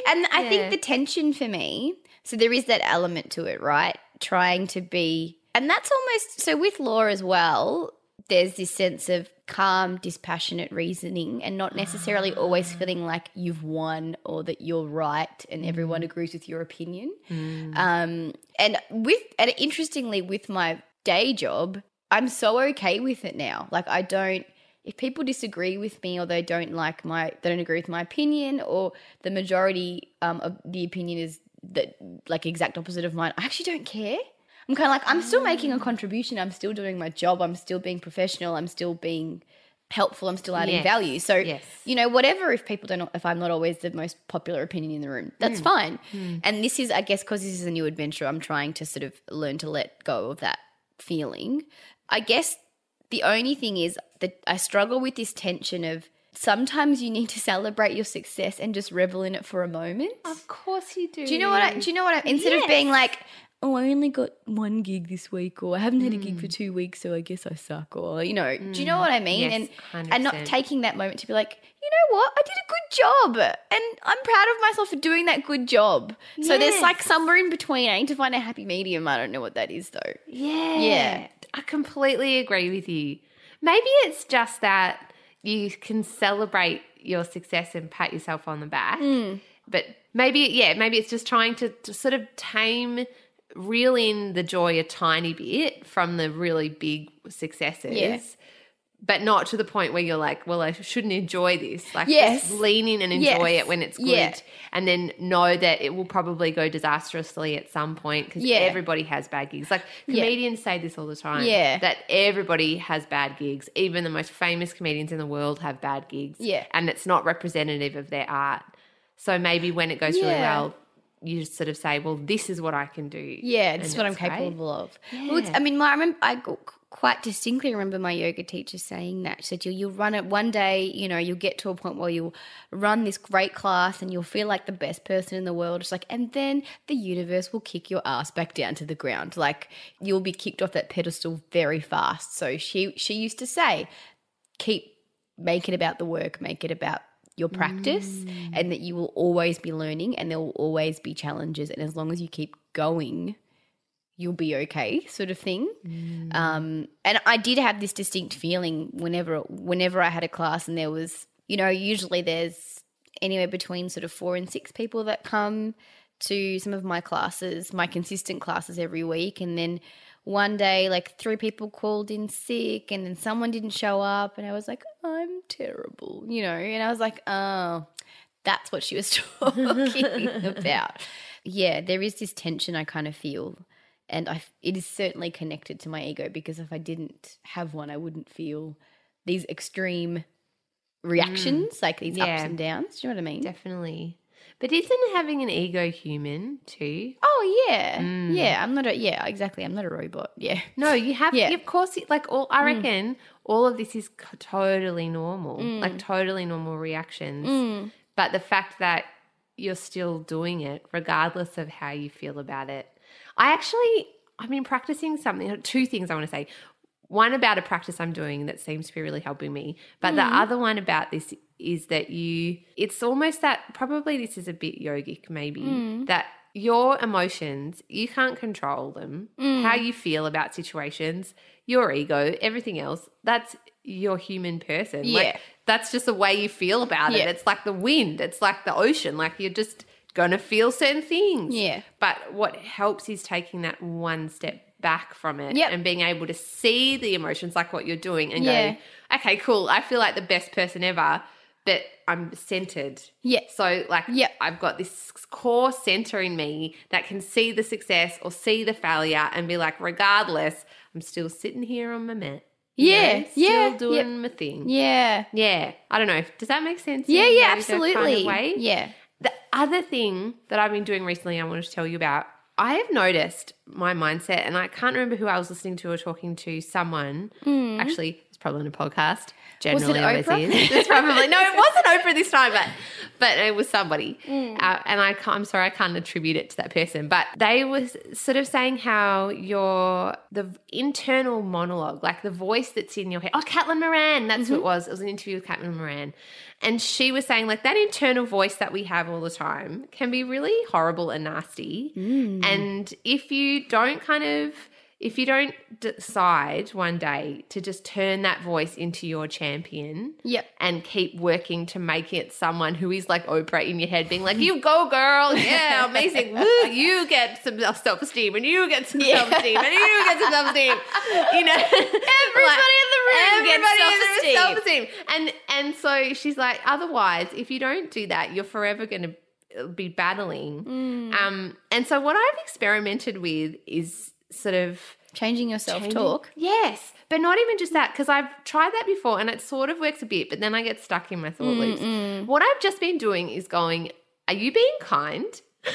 S2: And I think the tension for me, so there is that element to it, right? Trying to be, and that's almost so with law as well. There's this sense of calm, dispassionate reasoning, and not necessarily always feeling like you've won or that you're right and everyone agrees with your opinion. Um, and with, and interestingly, with my day job, I'm so okay with it now. Like I don't if people disagree with me or they don't like my they don't agree with my opinion or the majority um, of the opinion is that like exact opposite of mine, I actually don't care. I'm kind of like I'm still making a contribution. I'm still doing my job. I'm still being professional. I'm still being helpful. I'm still adding
S1: Yes.
S2: value. So
S1: Yes.
S2: you know whatever if people don't if I'm not always the most popular opinion in the room, that's
S1: Hmm.
S2: fine. And this is I guess because this is a new adventure, I'm trying to sort of learn to let go of that feeling. I guess the only thing is that I struggle with this tension of sometimes you need to celebrate your success and just revel in it for a moment.
S1: Of course you do.
S2: Do you know what I do you know what I instead of being like, oh, I only got one gig this week or I haven't had a gig for two weeks, so I guess I suck or you know, do you know what I mean?
S1: Yes,
S2: and and not taking that moment to be like, you know what? I did a good job. And I'm proud of myself for doing that good job. So there's
S1: Yes.
S2: like somewhere in between. I need to find a happy medium. I don't know what that is though.
S1: Yeah.
S2: Yeah.
S1: I completely agree with you. Maybe it's just that you can celebrate your success and pat yourself on the back.
S2: Hmm.
S1: But maybe, yeah, maybe it's just trying to, to sort of tame, reel in the joy a tiny bit from the really big successes.
S2: Yeah.
S1: But not to the point where you're like, well, I shouldn't enjoy this. Like,
S2: Yes.
S1: just lean in and enjoy
S2: Yes.
S1: it when it's good.
S2: Yeah.
S1: And then know that it will probably go disastrously at some point because
S2: Yeah.
S1: everybody has bad gigs. Like, comedians say this all the time.
S2: Yeah.
S1: That everybody has bad gigs. Even the most famous comedians in the world have bad gigs.
S2: Yeah.
S1: And it's not representative of their art. So maybe when it goes really well, you just sort of say, well, this is what I can do.
S2: Yeah, this is what I'm
S1: great.
S2: capable of. Well, it's, I mean, my, I remember I quite distinctly remember my yoga teacher saying that. She said, "You'll, you'll run it one day. You know, you'll get to a point where you'll run this great class and you'll feel like the best person in the world. It's like, and then the universe will kick your ass back down to the ground. Like you'll be kicked off that pedestal very fast." So she she used to say, "Keep make it about the work, make it about." Your practice, and that you will always be learning, and there will always be challenges. And as long as you keep going, you'll be okay sort of thing. Um and i did have this distinct feeling whenever whenever i had a class and there was you know usually there's anywhere between sort of four and six people that come to some of my classes my consistent classes every week. And then one day like three people called in sick and then someone didn't show up and i was like i'm terrible you know and i was like oh that's what she was *laughs* talking *laughs* about. Yeah, there is this tension I kind of feel, and I it is certainly connected to my ego because if I didn't have one, I wouldn't feel these extreme mm. reactions, like these ups and downs. Do you know what I mean?
S1: Definitely. But isn't having an ego human too?
S2: Oh yeah, mm. yeah. I'm not a yeah exactly. I'm not a robot. Yeah,
S1: No, you have.
S2: Yeah.
S1: Of course, like all. I mm. reckon all of this is totally normal, mm. like totally normal reactions. But the fact that you're still doing it, regardless of how you feel about it, I actually, I've been practicing something. Two things I want to say. One about a practice I'm doing that seems to be really helping me, but the hmm. other one about this is that you. It's almost that probably this is a bit yogic, maybe hmm. that your emotions you can't control them. Hmm. How you feel about situations, your ego, everything else. That's your human person.
S2: Yeah.
S1: Like, that's just the way you feel about
S2: Yeah.
S1: it. It's like the wind. It's like the ocean. Like you're just gonna feel certain things.
S2: Yeah.
S1: But what helps is taking that one step back from it
S2: Yep.
S1: and being able to see the emotions like what you're doing and
S2: Yeah.
S1: go, okay, cool. I feel like the best person ever. but I'm centered.
S2: Yeah.
S1: So like
S2: Yep.
S1: I've got this core center in me that can see the success or see the failure and be like, regardless, I'm still sitting here on my mat.
S2: Yeah,
S1: know, still
S2: yeah,
S1: doing my thing.
S2: Yeah.
S1: Yeah. I don't know. Does that make sense?
S2: Yeah, yeah,
S1: that kind of
S2: absolutely. Yeah.
S1: The other thing that I've been doing recently, I wanted to tell you about. I have noticed my mindset, and I can't remember who I was listening to or talking to. Someone hmm. actually, probably on a podcast. Generally, always
S2: Oprah?
S1: is. *laughs* It's probably no, it wasn't Oprah this time, but but it was somebody. Mm. Uh, and I I'm sorry, I can't attribute it to that person. But they were sort of saying how your the internal monologue, like the voice that's in your head. Oh, Caitlin Moran, that's who it mm-hmm. was. It was an interview with Caitlin Moran, and she was saying like that internal voice that we have all the time can be really horrible and nasty. Mm. And if you don't kind of if you don't decide one day to just turn that voice into your champion
S2: Yep.
S1: and keep working to make it someone who is like Oprah in your head, being like, you go, girl. Yeah, amazing. Woo, you get some self esteem and you get some self esteem and you get some self esteem. You know, *laughs* everybody
S2: in the room gets self-esteem.
S1: self esteem. And, and so she's like, otherwise, if you don't do that, you're forever going to be battling.
S2: Mm.
S1: Um, and so what I've experimented with is sort of
S2: Changing your self talk.
S1: Yes, but not even just that because I've tried that before and it sort of works a bit, but then I get stuck in my thought loops. What I've just been doing is going, "Are you being kind?" *laughs*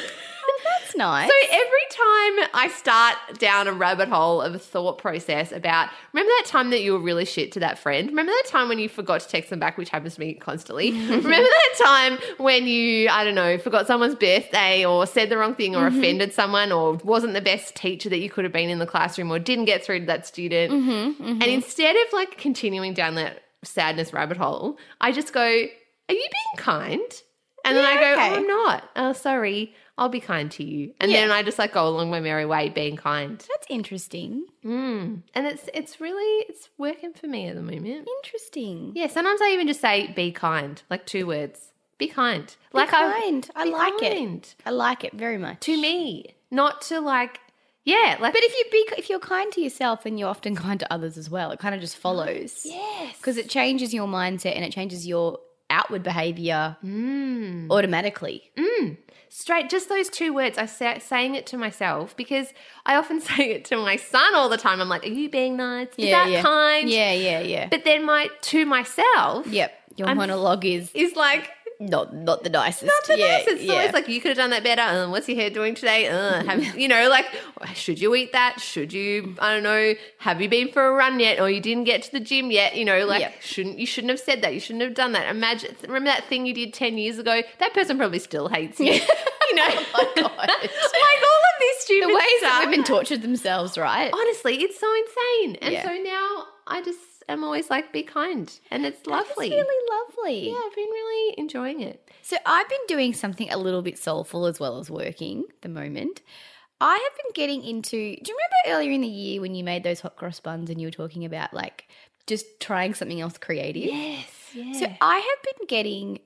S1: *laughs*
S2: That's nice.
S1: So every time I start down a rabbit hole of a thought process about, remember that time that you were really shit to that friend? Remember that time when you forgot to text them back, which happens to me constantly? *laughs* remember that time when you, I don't know, forgot someone's birthday or said the wrong thing or mm-hmm. offended someone or wasn't the best teacher that you could have been in the classroom or didn't get through to that student? Mm-hmm, mm-hmm. And instead of like continuing down that sadness rabbit hole, I just go, are you being kind? And then I go, oh,
S2: okay.
S1: oh, I'm not. Oh, sorry. I'll be kind to you. And
S2: Yeah.
S1: then I just like go along my merry way being kind.
S2: That's interesting.
S1: Mm. And it's it's really it's working for me at the moment.
S2: Interesting.
S1: Yeah, sometimes I even just say be kind, like two words. Be kind.
S2: Be
S1: like
S2: kind. I
S1: be
S2: like it. I like it very much.
S1: To me, not to like yeah, like
S2: But if you be if you're kind to yourself, then you're often kind to others as well. It kind of just follows.
S1: yes.
S2: Because it changes your mindset and it changes your outward behavior mm. automatically. Mm.
S1: straight just those two words i say saying it to myself because i often *laughs* say it to my son all the time i'm like are you being nice is that
S2: yeah.
S1: kind
S2: Yeah, yeah, yeah.
S1: but then my to myself
S2: yep. Your
S1: I'm-
S2: monologue is
S1: is like
S2: not not the nicest.
S1: not the
S2: yeah,
S1: nicest. It's
S2: yeah.
S1: always like you could have done that better. Uh, what's your hair doing today? Uh, have, *laughs* you know, like should you eat that? Should you? I don't know. Have you been for a run yet, or you didn't get to the gym yet? You know, like shouldn't you shouldn't have said that. You shouldn't have done that. Imagine. Remember that thing you did ten years ago? That person probably still hates you. *laughs* *laughs* you know,
S2: Oh my God.
S1: like all of these stupid
S2: the ways
S1: stuff.
S2: that women tortured themselves, right?
S1: Honestly, it's so insane. And so now I just am always like, be kind, and it's lovely.
S2: Really lovely.
S1: yeah, I've been really enjoying it.
S2: So I've been doing something a little bit soulful as well as working at the moment. I have been getting into. Do you remember earlier in the year when you made those hot cross buns and you were talking about like just trying something else creative?
S1: Yes. Yeah.
S2: So I have been getting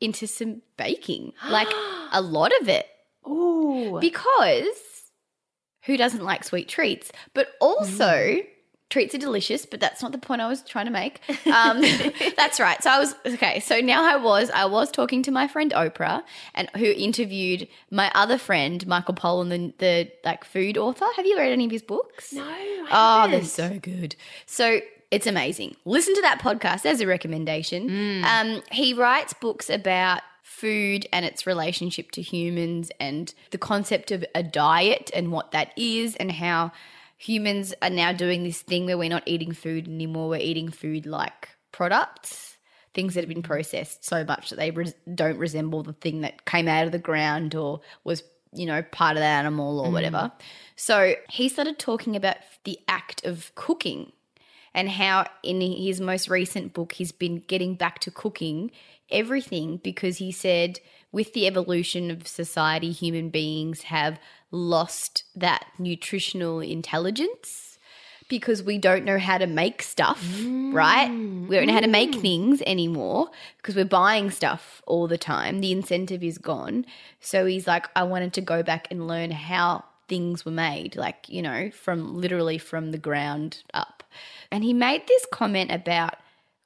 S2: into some baking, *gasps* like a lot of it,
S1: Ooh.
S2: because who doesn't like sweet treats? But also. Mm. Treats are delicious, but that's not the point I was trying to make. *laughs* Um, *laughs* that's right. So I was okay. So now I was I was talking to my friend Oprah, and who interviewed my other friend Michael Pollan, the the like food author. Have you read any of his books?
S1: no.
S2: Oh, they're so good. So it's amazing. Listen to that podcast There's a recommendation. Um, he writes books about food and its relationship to humans and the concept of a diet and what that is and how humans are now doing this thing where we're not eating food anymore. We're eating food like products. Things that have been processed so much that they res- don't resemble the thing that came out of the ground or was you know, part of the animal or mm. whatever. So he started talking about the act of cooking and how in his most recent book he's been getting back to cooking everything because he said with the evolution of society human beings have lost that nutritional intelligence because we don't know how to make stuff, right? We don't know how to make mm. things anymore because we're buying stuff all the time. The incentive is gone. So he's like, I wanted to go back and learn how things were made, like, you know, from literally from the ground up. And he made this comment about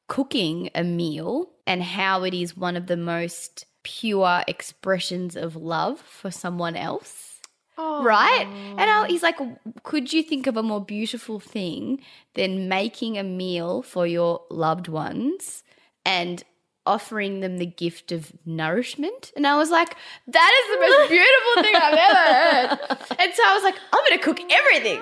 S2: cooking a meal and how it is one of the most pure expressions of love for someone else. Right? And I, he's like, could you think of a more beautiful thing than making a meal for your loved ones and offering them the gift of nourishment? And I was like, that is the most *laughs* beautiful thing I've ever heard. And so I was like, I'm going to cook everything.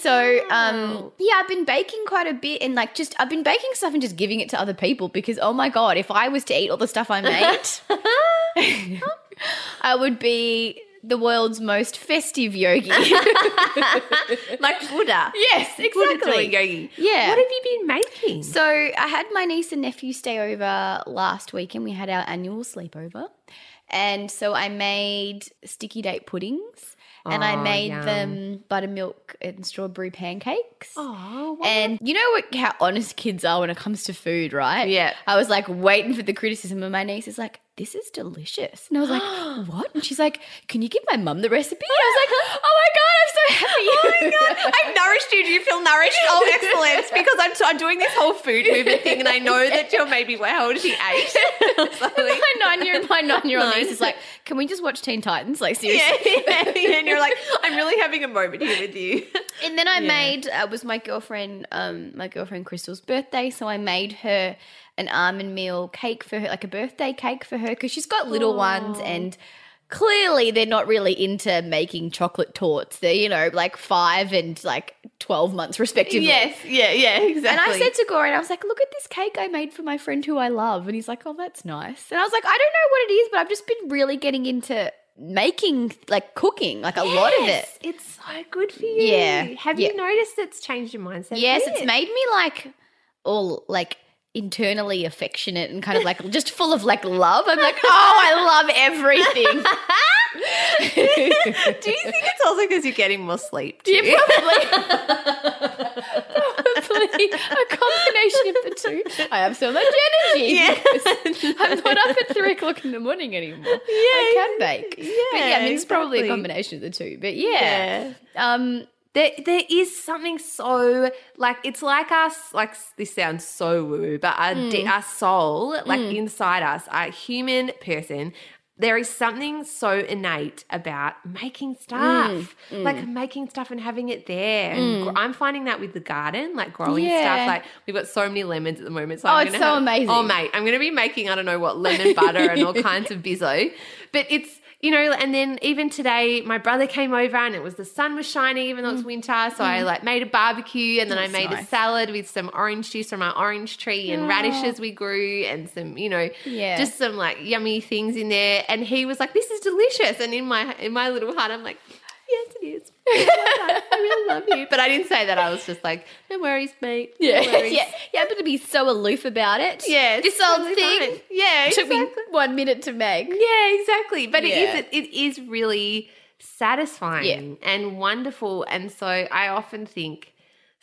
S2: So, um, yeah, I've been baking quite a bit and like just, I've been baking stuff and just giving it to other people because, oh my God, if I was to eat all the stuff I made, *laughs* *laughs* I would be the world's most festive yogi. *laughs* *laughs*
S1: like Buddha.
S2: yes, exactly.
S1: yogi.
S2: Yeah.
S1: What have you been making?
S2: So I had my niece and nephew stay over last week and we had our annual sleepover. And so I made sticky date puddings and I
S1: Oh,
S2: made
S1: yum.
S2: them buttermilk and strawberry pancakes.
S1: oh,
S2: And you know what? How honest kids are when it comes to food, right?
S1: Yeah.
S2: I was like waiting for the criticism, and my niece is like, "This is delicious," and I was like, *gasps* "What?" And she's like, "Can you give my mum the recipe?" And I was like, *laughs* "Oh my god, I'm so happy!" *laughs*
S1: Oh my god, I've nourished you. Do you feel nourished? Oh, *laughs* excellent! Because I'm, I'm doing this whole food movement thing, and I know that you're maybe well, how old is she? Eight.
S2: My nine-year-old, my nine year old
S1: Nine.
S2: niece is like, "Can we just watch Teen Titans?" Like seriously.
S1: yeah, yeah, and you're like, I'm really having a moment here with you.
S2: And then I made uh, was my girlfriend, um, my girlfriend Crystal's birthday, so I made her an almond meal cake for her, like a birthday cake for her, because she's got little ones and. Clearly, they're not really into making chocolate torts. They're, you know, like five and like 12 months, respectively.
S1: Yes, yeah, yeah, exactly.
S2: And I said to Goran, I was like, look at this cake I made for my friend who I love. And he's like, oh, that's nice. And I was like, I don't know what it is, but I've just been really getting into making, like cooking, like a lot of it.
S1: It's so good for you.
S2: Yeah,
S1: Have
S2: yeah.
S1: you noticed it's changed your mindset?
S2: Yes,
S1: bit?
S2: it's made me like all like internally affectionate and kind of like just full of like love. I'm like, oh, I love everything. *laughs*
S1: Do you think it's also because you're getting more sleep? Too?
S2: Yeah, probably. *laughs* probably a combination of the two. I have so much energy.
S1: Yeah. *laughs*
S2: I'm not up at three o'clock in the morning anymore. Yeah, I can bake. but yeah, I mean, it's probably a combination of the two. But yeah, um,
S1: There, there is something so like it's like us. Like this sounds so woo, but our, de- mm. our soul, like mm. inside us, our human person. There is something so innate about making stuff,
S2: Hmm.
S1: like making stuff and having it there. And I'm finding that with the garden, like growing
S2: Yeah.
S1: stuff. Like we've got so many lemons at the moment. So
S2: Oh,
S1: I'm
S2: it's so
S1: have-
S2: amazing.
S1: Oh, mate, I'm going to be making I don't know what lemon butter and all *laughs* kinds of bizzo. But it's you know, and then even today, my brother came over and it was the sun was shining, even though it's winter. So I like made a barbecue and then I
S2: Mm. That's
S1: made a salad with some orange juice from our orange tree and radishes we grew and some, you know,
S2: Yeah.
S1: just some like yummy things in there. And he was like, "This is delicious." And in my in my little heart, I'm like. Yes, it is. *laughs* I really love you. But I didn't say that. I was just like, no worries, mate. No
S2: yeah, *laughs*
S1: worries.
S2: yeah. You happen to be so aloof about it.
S1: Yeah,
S2: this old thing
S1: fine. Yeah,
S2: took me one minute to make.
S1: Yeah, exactly. But
S2: Yeah.
S1: it is it is really satisfying and wonderful. And so I often think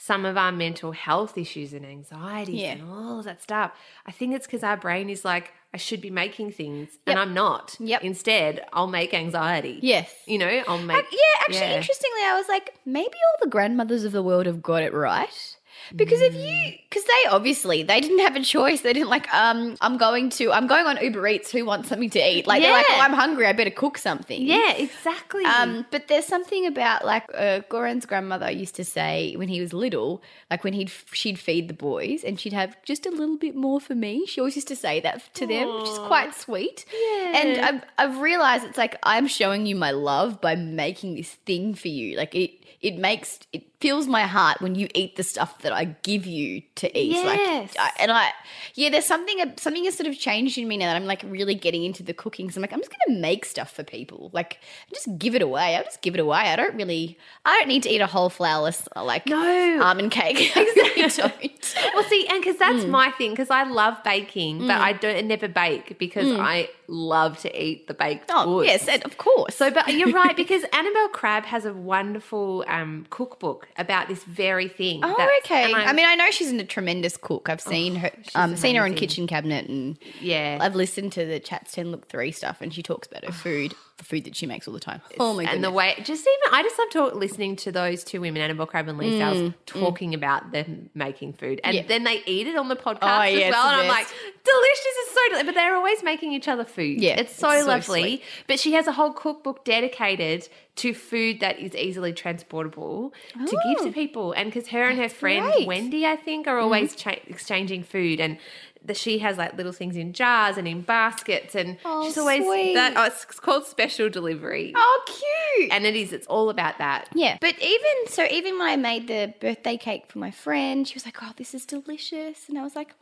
S1: some of our mental health issues and anxieties
S2: Yeah.
S1: and all that stuff, I think it's because our brain is like, I should be making things and I'm not.
S2: Yep.
S1: Instead, I'll make anxiety.
S2: Yes.
S1: You know, I'll make.
S2: yeah, actually,
S1: yeah.
S2: interestingly, I was like, maybe all the grandmothers of the world have got it right. Because if you, because they obviously they didn't have a choice. They didn't like, um, I'm going to, I'm going on Uber Eats. Who wants something to eat? Like they're like, oh, I'm hungry. I better cook something.
S1: Yeah, exactly.
S2: Um, but there's something about like uh, Goran's grandmother used to say when he was little, like when he'd she'd feed the boys and she'd have just a little bit more for me. She always used to say that to them, which is quite sweet.
S1: Yeah.
S2: And I've I've realized it's like I'm showing you my love by making this thing for you. Like it it makes it fills my heart when you eat the stuff that I give you to eat.
S1: Yes.
S2: Like I, and I yeah, there's something something has sort of changed in me now that I'm like really getting into the cooking. So I'm like, I'm just gonna make stuff for people. Like just give it away. I'll just give it away. I don't really I don't need to eat a whole flourless like
S1: No.
S2: almond cake. *laughs* I don't.
S1: Well, see, and because that's
S2: Hmm.
S1: my thing, because I love baking, but I don't never bake because I love to eat the baked.
S2: Oh
S1: goods.
S2: yes, and of course.
S1: So, but you're right *laughs* because Annabel Crabb has a wonderful um, cookbook about this very thing.
S2: Oh,
S1: That's-
S2: okay. I mean, I know she's a tremendous cook. I've seen her, um, seen her on. Kitchen Cabinet, and
S1: Yeah.
S2: I've listened to the Chat 10 Looks 3 stuff, and she talks about her food, the food that she makes all the time. Oh my
S1: and the way, just even, I just love talk, listening to those two women, Annabel Crabb and Leigh Sales, talking about them making food. And
S2: Mm, Yeah.
S1: then they eat it on the podcast
S2: Oh,
S1: as
S2: yeah,
S1: well. And I'm like, delicious is so delicious. But they're always making each other food.
S2: Yeah,
S1: It's so
S2: it's
S1: lovely.
S2: sweet.
S1: but she has a whole cookbook dedicated to food that is easily transportable to give to people. And because her and her friend
S2: great.
S1: Wendy, I think, are always cha- exchanging food. And the, she has like little things in jars and in baskets. And
S2: Oh,
S1: she's always
S2: sweet.
S1: that. Oh, it's called special delivery.
S2: oh, cute.
S1: And it is. It's all about that.
S2: yeah, but even so, even when I made the birthday cake for my friend, she was like, "Oh, this is delicious," and I was like. "Mm."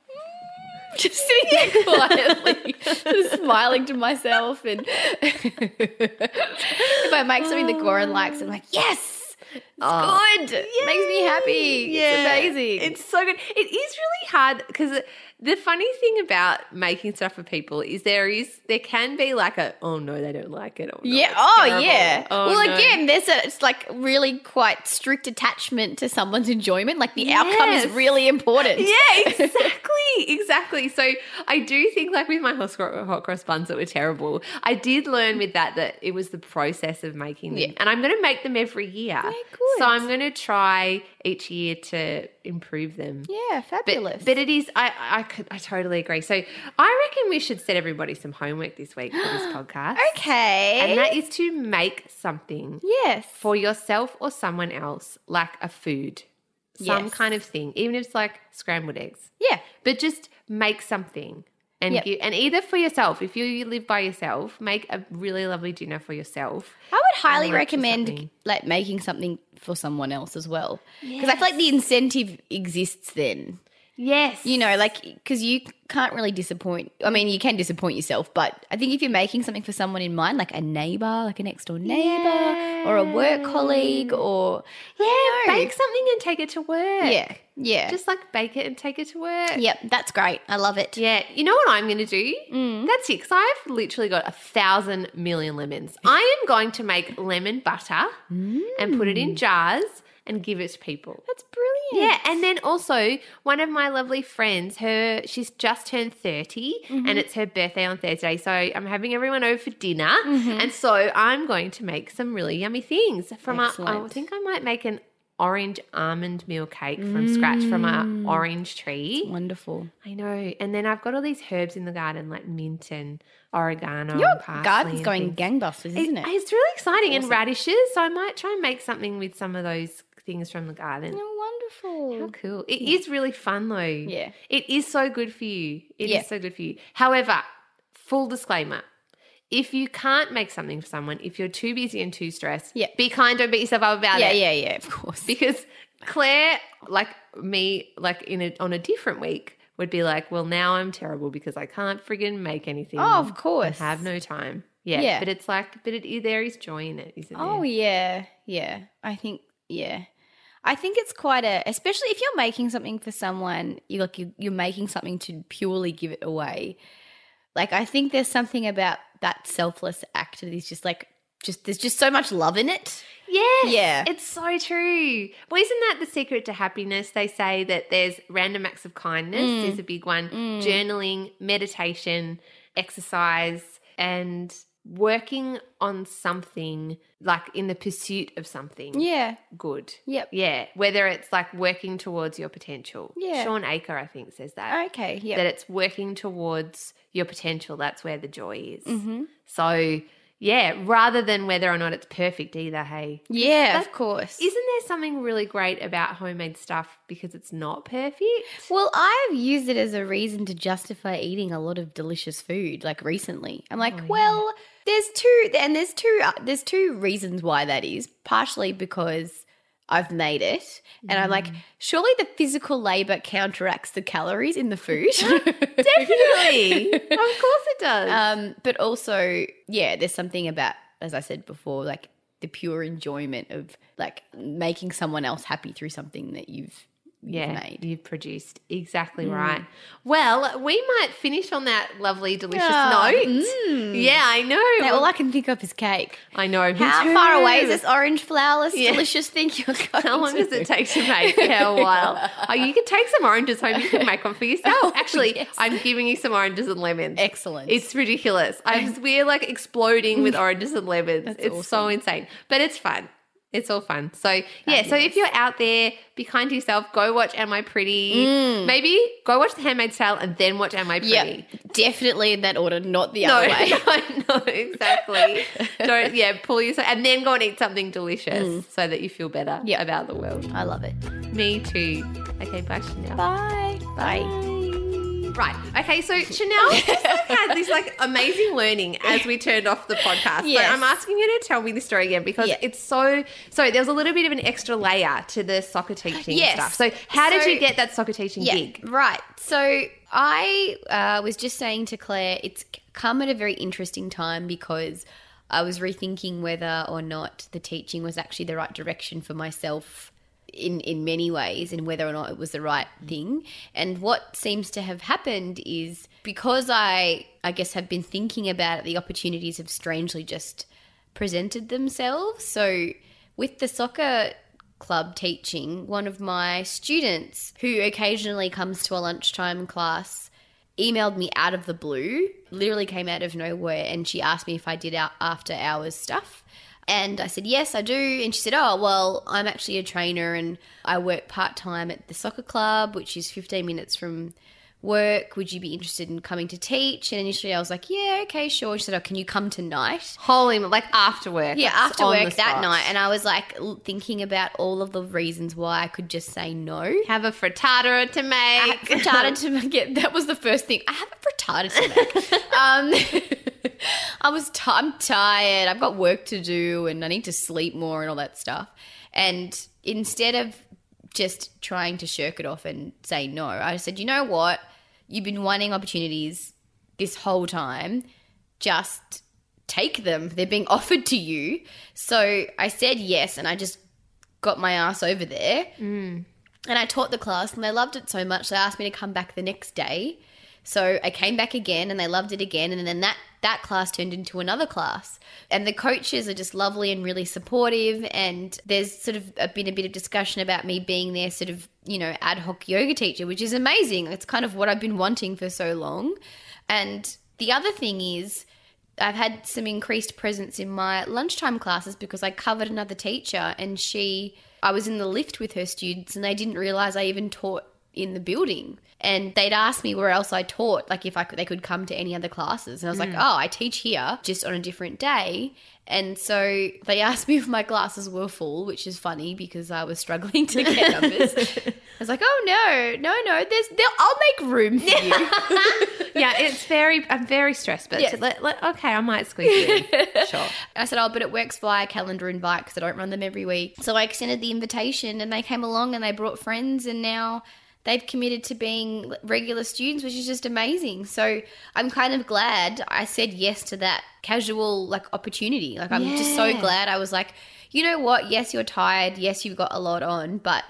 S2: *laughs* Just sitting there *laughs* quietly, just smiling to myself, and *laughs* if I make something that Goran likes, I'm like, "Yes, it's good. It makes me happy. It's amazing."
S1: It's so good. It is really hard because the funny thing about making stuff for people is there is there can be like a oh no they don't like it or no,
S2: Yeah. Oh,
S1: terrible.
S2: yeah.
S1: Oh,
S2: well,
S1: no.
S2: again, there's a it's like really quite strict attachment to someone's enjoyment. Like the outcome is really important.
S1: Yeah, *laughs* exactly, exactly. So I do think, like with my hot cross, hot cross buns that were terrible, I did learn with that that it was the process of making them,
S2: Yeah.
S1: and I'm going to make them every year.
S2: good.
S1: So I'm going to try each year to improve them.
S2: Yeah, fabulous.
S1: But, but it is, I, I, could, I totally agree. So I reckon we should set everybody some homework this week for this *gasps* podcast.
S2: okay.
S1: And that is to make something
S2: yes.
S1: for yourself or someone else, like a food, some
S2: Yes.
S1: kind of thing, even if it's like scrambled eggs.
S2: Yeah.
S1: But just make something. And,
S2: Yep.
S1: give, and either for yourself, if you live by yourself, make a really lovely dinner for yourself.
S2: I would highly recommend like making something for someone else as well. Because I feel like the incentive exists then.
S1: Yes.
S2: You know, like because you can't really disappoint. I mean, you can disappoint yourself, but I think if you're making something for someone in mind, like a neighbor, like a next door neighbor, or a work colleague, or
S1: yeah, bake something and take it to work.
S2: yeah, yeah,
S1: Just like bake it and take it to work.
S2: yep, that's great. I love it.
S1: Yeah, you know what I'm going to do?
S2: Mm.
S1: That's it, because I've literally got a thousand million lemons. I am going to make lemon butter and put it in jars and give it to people.
S2: Mm. That's brilliant.
S1: Yeah, and then also one of my lovely friends, her she's just turned 30
S2: Mm-hmm.
S1: and it's her birthday on Thursday. So I'm having everyone over for dinner.
S2: Mm-hmm.
S1: And so I'm going to make some really yummy things from our. I think I might make an orange almond meal cake from scratch from
S2: Mm.
S1: a orange tree.
S2: wonderful.
S1: I know. And then I've got all these herbs in the garden like mint and oregano
S2: Your
S1: and
S2: garden's going
S1: things.
S2: gangbusters, isn't it?
S1: It's really exciting and radishes. So I might try and make something with some of those things from the garden.
S2: oh, wonderful.
S1: How cool. it is really fun though.
S2: Yeah.
S1: It is so good for you. It is
S2: Yeah.
S1: so good for you. However, full disclaimer. If you can't make something for someone, if you're too busy and too stressed,
S2: Yeah.
S1: be kind, don't beat yourself up about
S2: Yeah,
S1: it.
S2: yeah, yeah. Yeah, of course.
S1: Because Claire, like me, like in a, on a different week, would be like, well, now I'm terrible because I can't friggin' make anything.
S2: Oh, of course.
S1: have no time. Yeah,
S2: Yeah.
S1: but it's like, but it, there is joy in it, isn't
S2: it?
S1: Oh
S2: yeah, yeah. I think yeah. I think it's quite a, especially if you're making something for someone, you like you, you're making something to purely give it away. Like I think there's something about that selfless act that is just like just there's just so much love in it.
S1: Yes.
S2: Yeah.
S1: It's so true. Well, isn't that the secret to happiness? They say that there's random acts of kindness,
S2: Mm.
S1: is a big one, journaling, meditation, exercise, and working on something like in the pursuit of something
S2: Yeah.
S1: good.
S2: Yep.
S1: Yeah. Whether it's like working towards your potential.
S2: Yeah.
S1: Shawn Achor, I think, says that.
S2: Okay. Yeah.
S1: That it's working towards your potential. That's where the joy is.
S2: Mm-hmm.
S1: So, yeah, rather than whether or not it's perfect either, hey.
S2: yeah,
S1: That-
S2: of course.
S1: Isn't there something really great about homemade stuff because it's not perfect?
S2: Well, I've used it as a reason to justify eating a lot of delicious food. Like recently, I'm like, well, there's two, and there's two, uh, there's two reasons why that is. Partially because I've made it, and I'm like, surely the physical labor counteracts the calories in the food. *laughs*
S1: Definitely. of course it does.
S2: um, but also, yeah, there's something about, as I said before, like the pure enjoyment of like making someone else happy through something that you've
S1: yeah,
S2: made.
S1: you've produced exactly right. Well, we might finish on that lovely, delicious
S2: Ah,
S1: note. Yeah, I know.
S2: Now, all I can think of is cake.
S1: I know.
S2: How far away is this orange flourless
S1: Yeah.
S2: delicious thing you're going *laughs*
S1: How long
S2: to?
S1: does it take to make? Yeah, a *laughs* while. Oh, you can take some oranges home. You can make one for *laughs* yourself. Actually,
S2: yes.
S1: I'm giving you some oranges and lemons.
S2: Excellent.
S1: It's ridiculous. I, we're like exploding with oranges and lemons. it's so insane, but it's fun. It's all fun. So yeah. So if you're out there, be kind to yourself. Go watch Am I Pretty? Mm. Maybe go watch The Handmaid's Tale and then watch Am I Pretty?
S2: yeah, definitely in that order, not the
S1: No,
S2: other *laughs* way.
S1: I know exactly. Don't yeah, pull yourself and then go and eat something delicious mm. so that you feel better
S2: Yeah.
S1: about the world.
S2: I love it.
S1: Me too. Okay, bye Chanel.
S2: Bye. Bye.
S1: Right. Okay, so Chanel *laughs* just like had this like amazing learning as we turned off the podcast.
S2: Yes.
S1: So I'm asking you to tell me the story again because
S2: Yeah.
S1: it's so so there was a little bit of an extra layer to the soccer teaching
S2: Yes.
S1: stuff. So how did you get that soccer teaching
S2: Yeah,
S1: gig?
S2: right. So I uh, was just saying to Claire, it's come at a very interesting time because I was rethinking whether or not the teaching was actually the right direction for myself in in many ways and whether or not it was the right mm. thing. And what seems to have happened is because i i guess have been thinking about it the opportunities have strangely just presented themselves. So with the soccer club teaching one of my students who occasionally comes to a lunchtime class emailed me out of the blue literally came out of nowhere and she asked me if i did out after hours stuff and I said, Yes, I do. And she said, Oh, well, I'm actually a trainer and I work part time at the soccer club, which is 15 minutes from work. Would you be interested in coming to teach? And initially I was like, Yeah, okay, sure. She said, Oh, can you come tonight?
S1: Holy like after work.
S2: Yeah, after work that night. And I was like thinking about all of the reasons why I could just say no.
S1: have a frittata to make.
S2: I frittata to *laughs* get. That was the first thing. I have a frittata to make. *laughs* um, *laughs* I was. T- I'm tired. I've got work to do, and I need to sleep more and all that stuff. And instead of just trying to shirk it off and say no, I said, you know what? You've been wanting opportunities this whole time. Just take them. They're being *laughs* offered to you. So I said yes, and I just got my ass over there. Mm. And I taught the class, and they loved it so much they asked me to come back the next day. So I came back again, and they loved it again. And then that that class turned into another class. And the coaches are just lovely and really supportive. And there's sort of been a bit of discussion about me being their sort of you know ad hoc yoga teacher, which is amazing. It's kind of what I've been wanting for so long. And the other thing is. I've had some increased presence in my lunchtime classes because I covered another teacher and she I was in the lift with her students and they didn't realize I even taught in the building. And they'd ask me where else I taught, like if I could, they could come to any other classes. And I was like, hmm. oh, I teach here just on a different day. And so they *laughs* asked me if my classes were full, which is funny because I was struggling to get numbers. *laughs* I was like, oh no, no, no, there's, there, I'll make room for you. *laughs*
S1: yeah, it's very. I'm very stressed, but let, let- okay, I might squeeze you in. Sure.
S2: I said, oh, but it works via calendar invite because I don't run them every week. So I extended the invitation and they came along and they brought friends and now they've committed to being regular students, which is just amazing. So I'm kind of glad I said yes to that casual like opportunity. Like I'm just so glad I was like, you know what? Yes, you're tired. Yes, you've got a lot on, but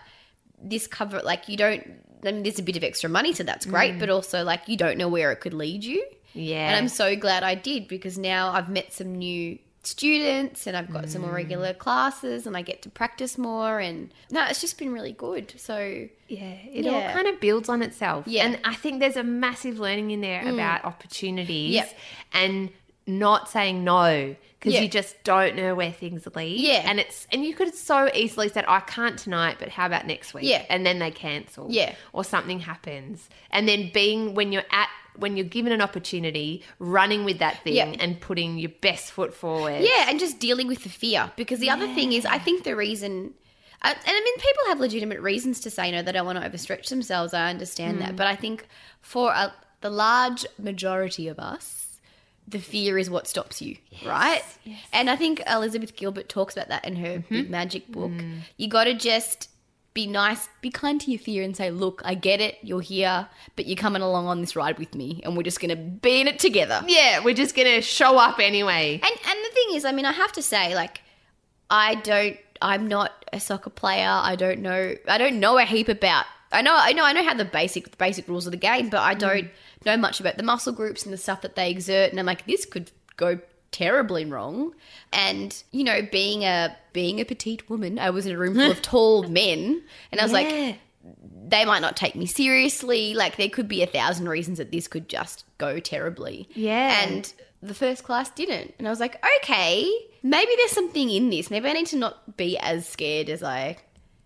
S2: this cover like you don't I mean there's a bit of extra money so that's great, mm. but also like you don't know where it could lead you.
S1: Yeah.
S2: And I'm so glad I did because now I've met some new students and I've got some more hmm. regular classes and I get to practice more and no, it's just been really good. So
S1: Yeah, it
S2: Yeah.
S1: all kind of builds on itself.
S2: Yeah.
S1: And I think there's a massive learning in there hmm. about opportunities
S2: Yep.
S1: and not saying no because
S2: Yeah.
S1: you just don't know where things lead.
S2: Yeah.
S1: And it's and you could so easily said, I can't tonight, but how about next week?
S2: Yeah.
S1: And then they cancel.
S2: Yeah.
S1: Or something happens. And then being when you're at when you're given an opportunity, running with that thing
S2: Yeah.
S1: and putting your best foot forward.
S2: Yeah, and just dealing with the fear. Because the other thing is, I think the reason, and I mean, people have legitimate reasons to say no. They don't want to overstretch themselves. I understand that. Mm. But I think for a, the large majority of us, the fear is what stops you, right? And I think Elizabeth Gilbert talks about that in her mm-hmm. Big Magic book. Mm. You got to just be nice, be kind to your fear and say, look, I get it, you're here, but you're coming along on this ride with me and we're just going to be in it together.
S1: Yeah, we're just gonna show up anyway.
S2: And and the thing is, I mean, I have to say, like, I don't. I'm not a soccer player. I don't know. I don't know a heap about I know, I know, I know how the basic the basic rules of the game, but I
S1: Mm.
S2: don't know much about the muscle groups and the stuff that they exert. And I'm like, this could go terribly wrong. And you know, being a being a petite woman, I was in a room full of *laughs* tall men, and I was
S1: Yeah.
S2: like, they might not take me seriously. Like there could be a thousand reasons that this could just go terribly.
S1: Yeah.
S2: And the first class didn't. And I was like, okay, maybe there's something in this. Maybe I need to not be as scared as I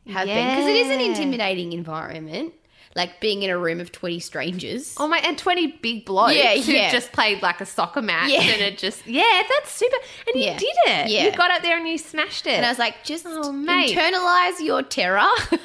S2: have been. Because it is an intimidating environment. Like being in a room of 20 strangers.
S1: Oh my, and 20 big blokes
S2: Yeah,
S1: who
S2: yeah.
S1: just played like a soccer match
S2: Yeah.
S1: and it just, yeah, that's super. And you
S2: Yeah.
S1: did it.
S2: Yeah.
S1: You got up there and you smashed it.
S2: And I was like, just
S1: Oh, mate.
S2: internalize your terror. *laughs*
S1: and,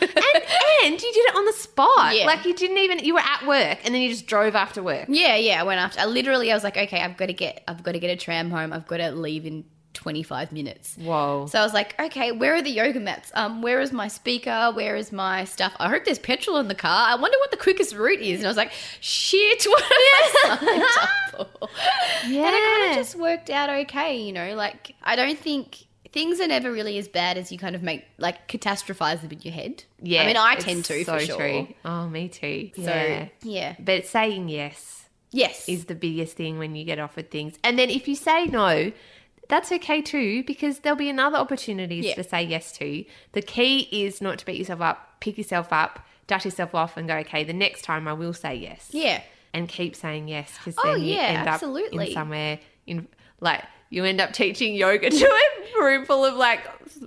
S1: and you did it on the spot.
S2: Yeah.
S1: Like you didn't even, you were at work and then you just drove after work.
S2: yeah, yeah. I went after. I literally, I was like, okay, I've got to get, I've got to get a tram home. I've got to leave in 25 minutes.
S1: Whoa.
S2: So I was like, okay, where are the yoga mats? Um, where is my speaker? Where is my stuff? I hope there's petrol in the car. I wonder what the quickest route is. And I was like, shit, *laughs* what am I signed up *laughs* for?
S1: Yeah.
S2: And it kind of just worked out okay, you know. Like I don't think things are never really as bad as you kind of make like catastrophize them in your head.
S1: yeah.
S2: I mean, I tend to
S1: so
S2: for sure.
S1: True. Oh, me too.
S2: So
S1: yeah.
S2: yeah,
S1: But saying yes
S2: yes,
S1: is the biggest thing when you get offered things. And then if you say no, that's okay too, because there'll be another opportunities
S2: Yeah.
S1: to say yes to. The key is not to beat yourself up, pick yourself up, dust yourself off, and go, okay, the next time I will say yes.
S2: yeah,
S1: And keep saying yes, because
S2: Oh,
S1: then you
S2: yeah,
S1: end up
S2: absolutely.
S1: in somewhere in like you end up teaching yoga *laughs* to a room full of like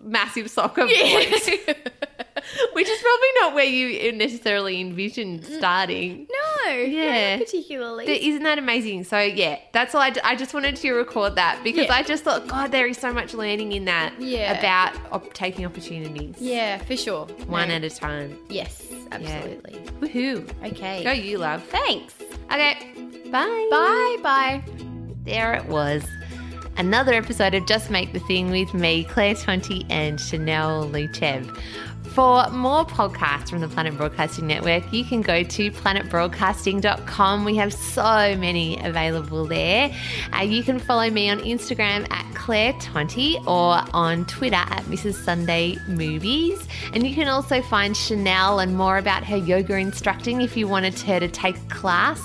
S1: massive soccer blokes, *laughs* *laughs* which is probably not where you necessarily envisioned mm. starting.
S2: no,
S1: Yeah.
S2: not particularly.
S1: But isn't that amazing? So yeah, that's all. I, d- I just wanted to record that because
S2: Yeah.
S1: I just thought, God, there is so much learning in that
S2: Yeah.
S1: about op- taking opportunities,
S2: yeah, for sure.
S1: one
S2: No.
S1: at a time.
S2: yes, absolutely.
S1: Woohoo!
S2: Okay.
S1: Go you, love.
S2: Thanks.
S1: Okay, bye.
S2: Bye. Bye.
S1: There it was. Another episode of Just Make the Thing with me, Claire Tonti, and Chanel Lucev. For more podcasts from the Planet Broadcasting Network, you can go to planetbroadcasting.com. We have so many available there. Uh, you can follow me on Instagram at Claire Tonti or on Twitter at Mrs. Sunday Movies. And you can also find Chanel and more about her yoga instructing if you wanted her to take class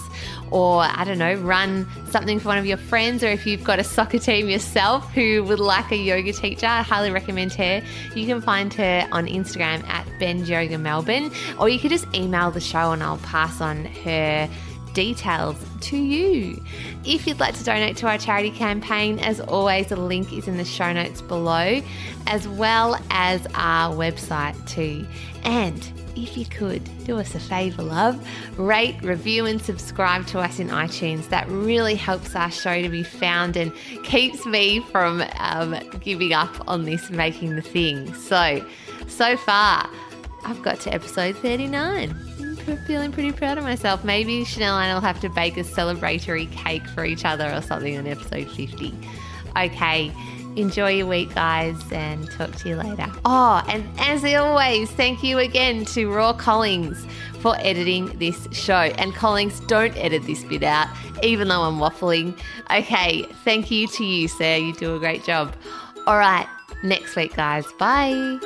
S1: or I don't know, run something for one of your friends, or if you've got a soccer team yourself who would like a yoga teacher, I highly recommend her. You can find her on Instagram at Bend Yoga Melbourne, or you could just email the show and I'll pass on her details to you. If you'd like to donate to our charity campaign, as always, the link is in the show notes below, as well as our website too. And if you could do us a favour, love, rate, review, and subscribe to us in iTunes. That really helps our show to be found and keeps me from um, giving up on this making the thing. So, so far, I've got to episode 39. I'm feeling pretty proud of myself. Maybe Chanel and I will have to bake a celebratory cake for each other or something on episode 50. Okay, enjoy your week, guys, and talk to you later. Oh, and as always, thank you again to Raw Collings for editing this show. And Collings, don't edit this bit out, even though I'm waffling. Okay, thank you to you, sir. You do a great job. All right, next week, guys. Bye.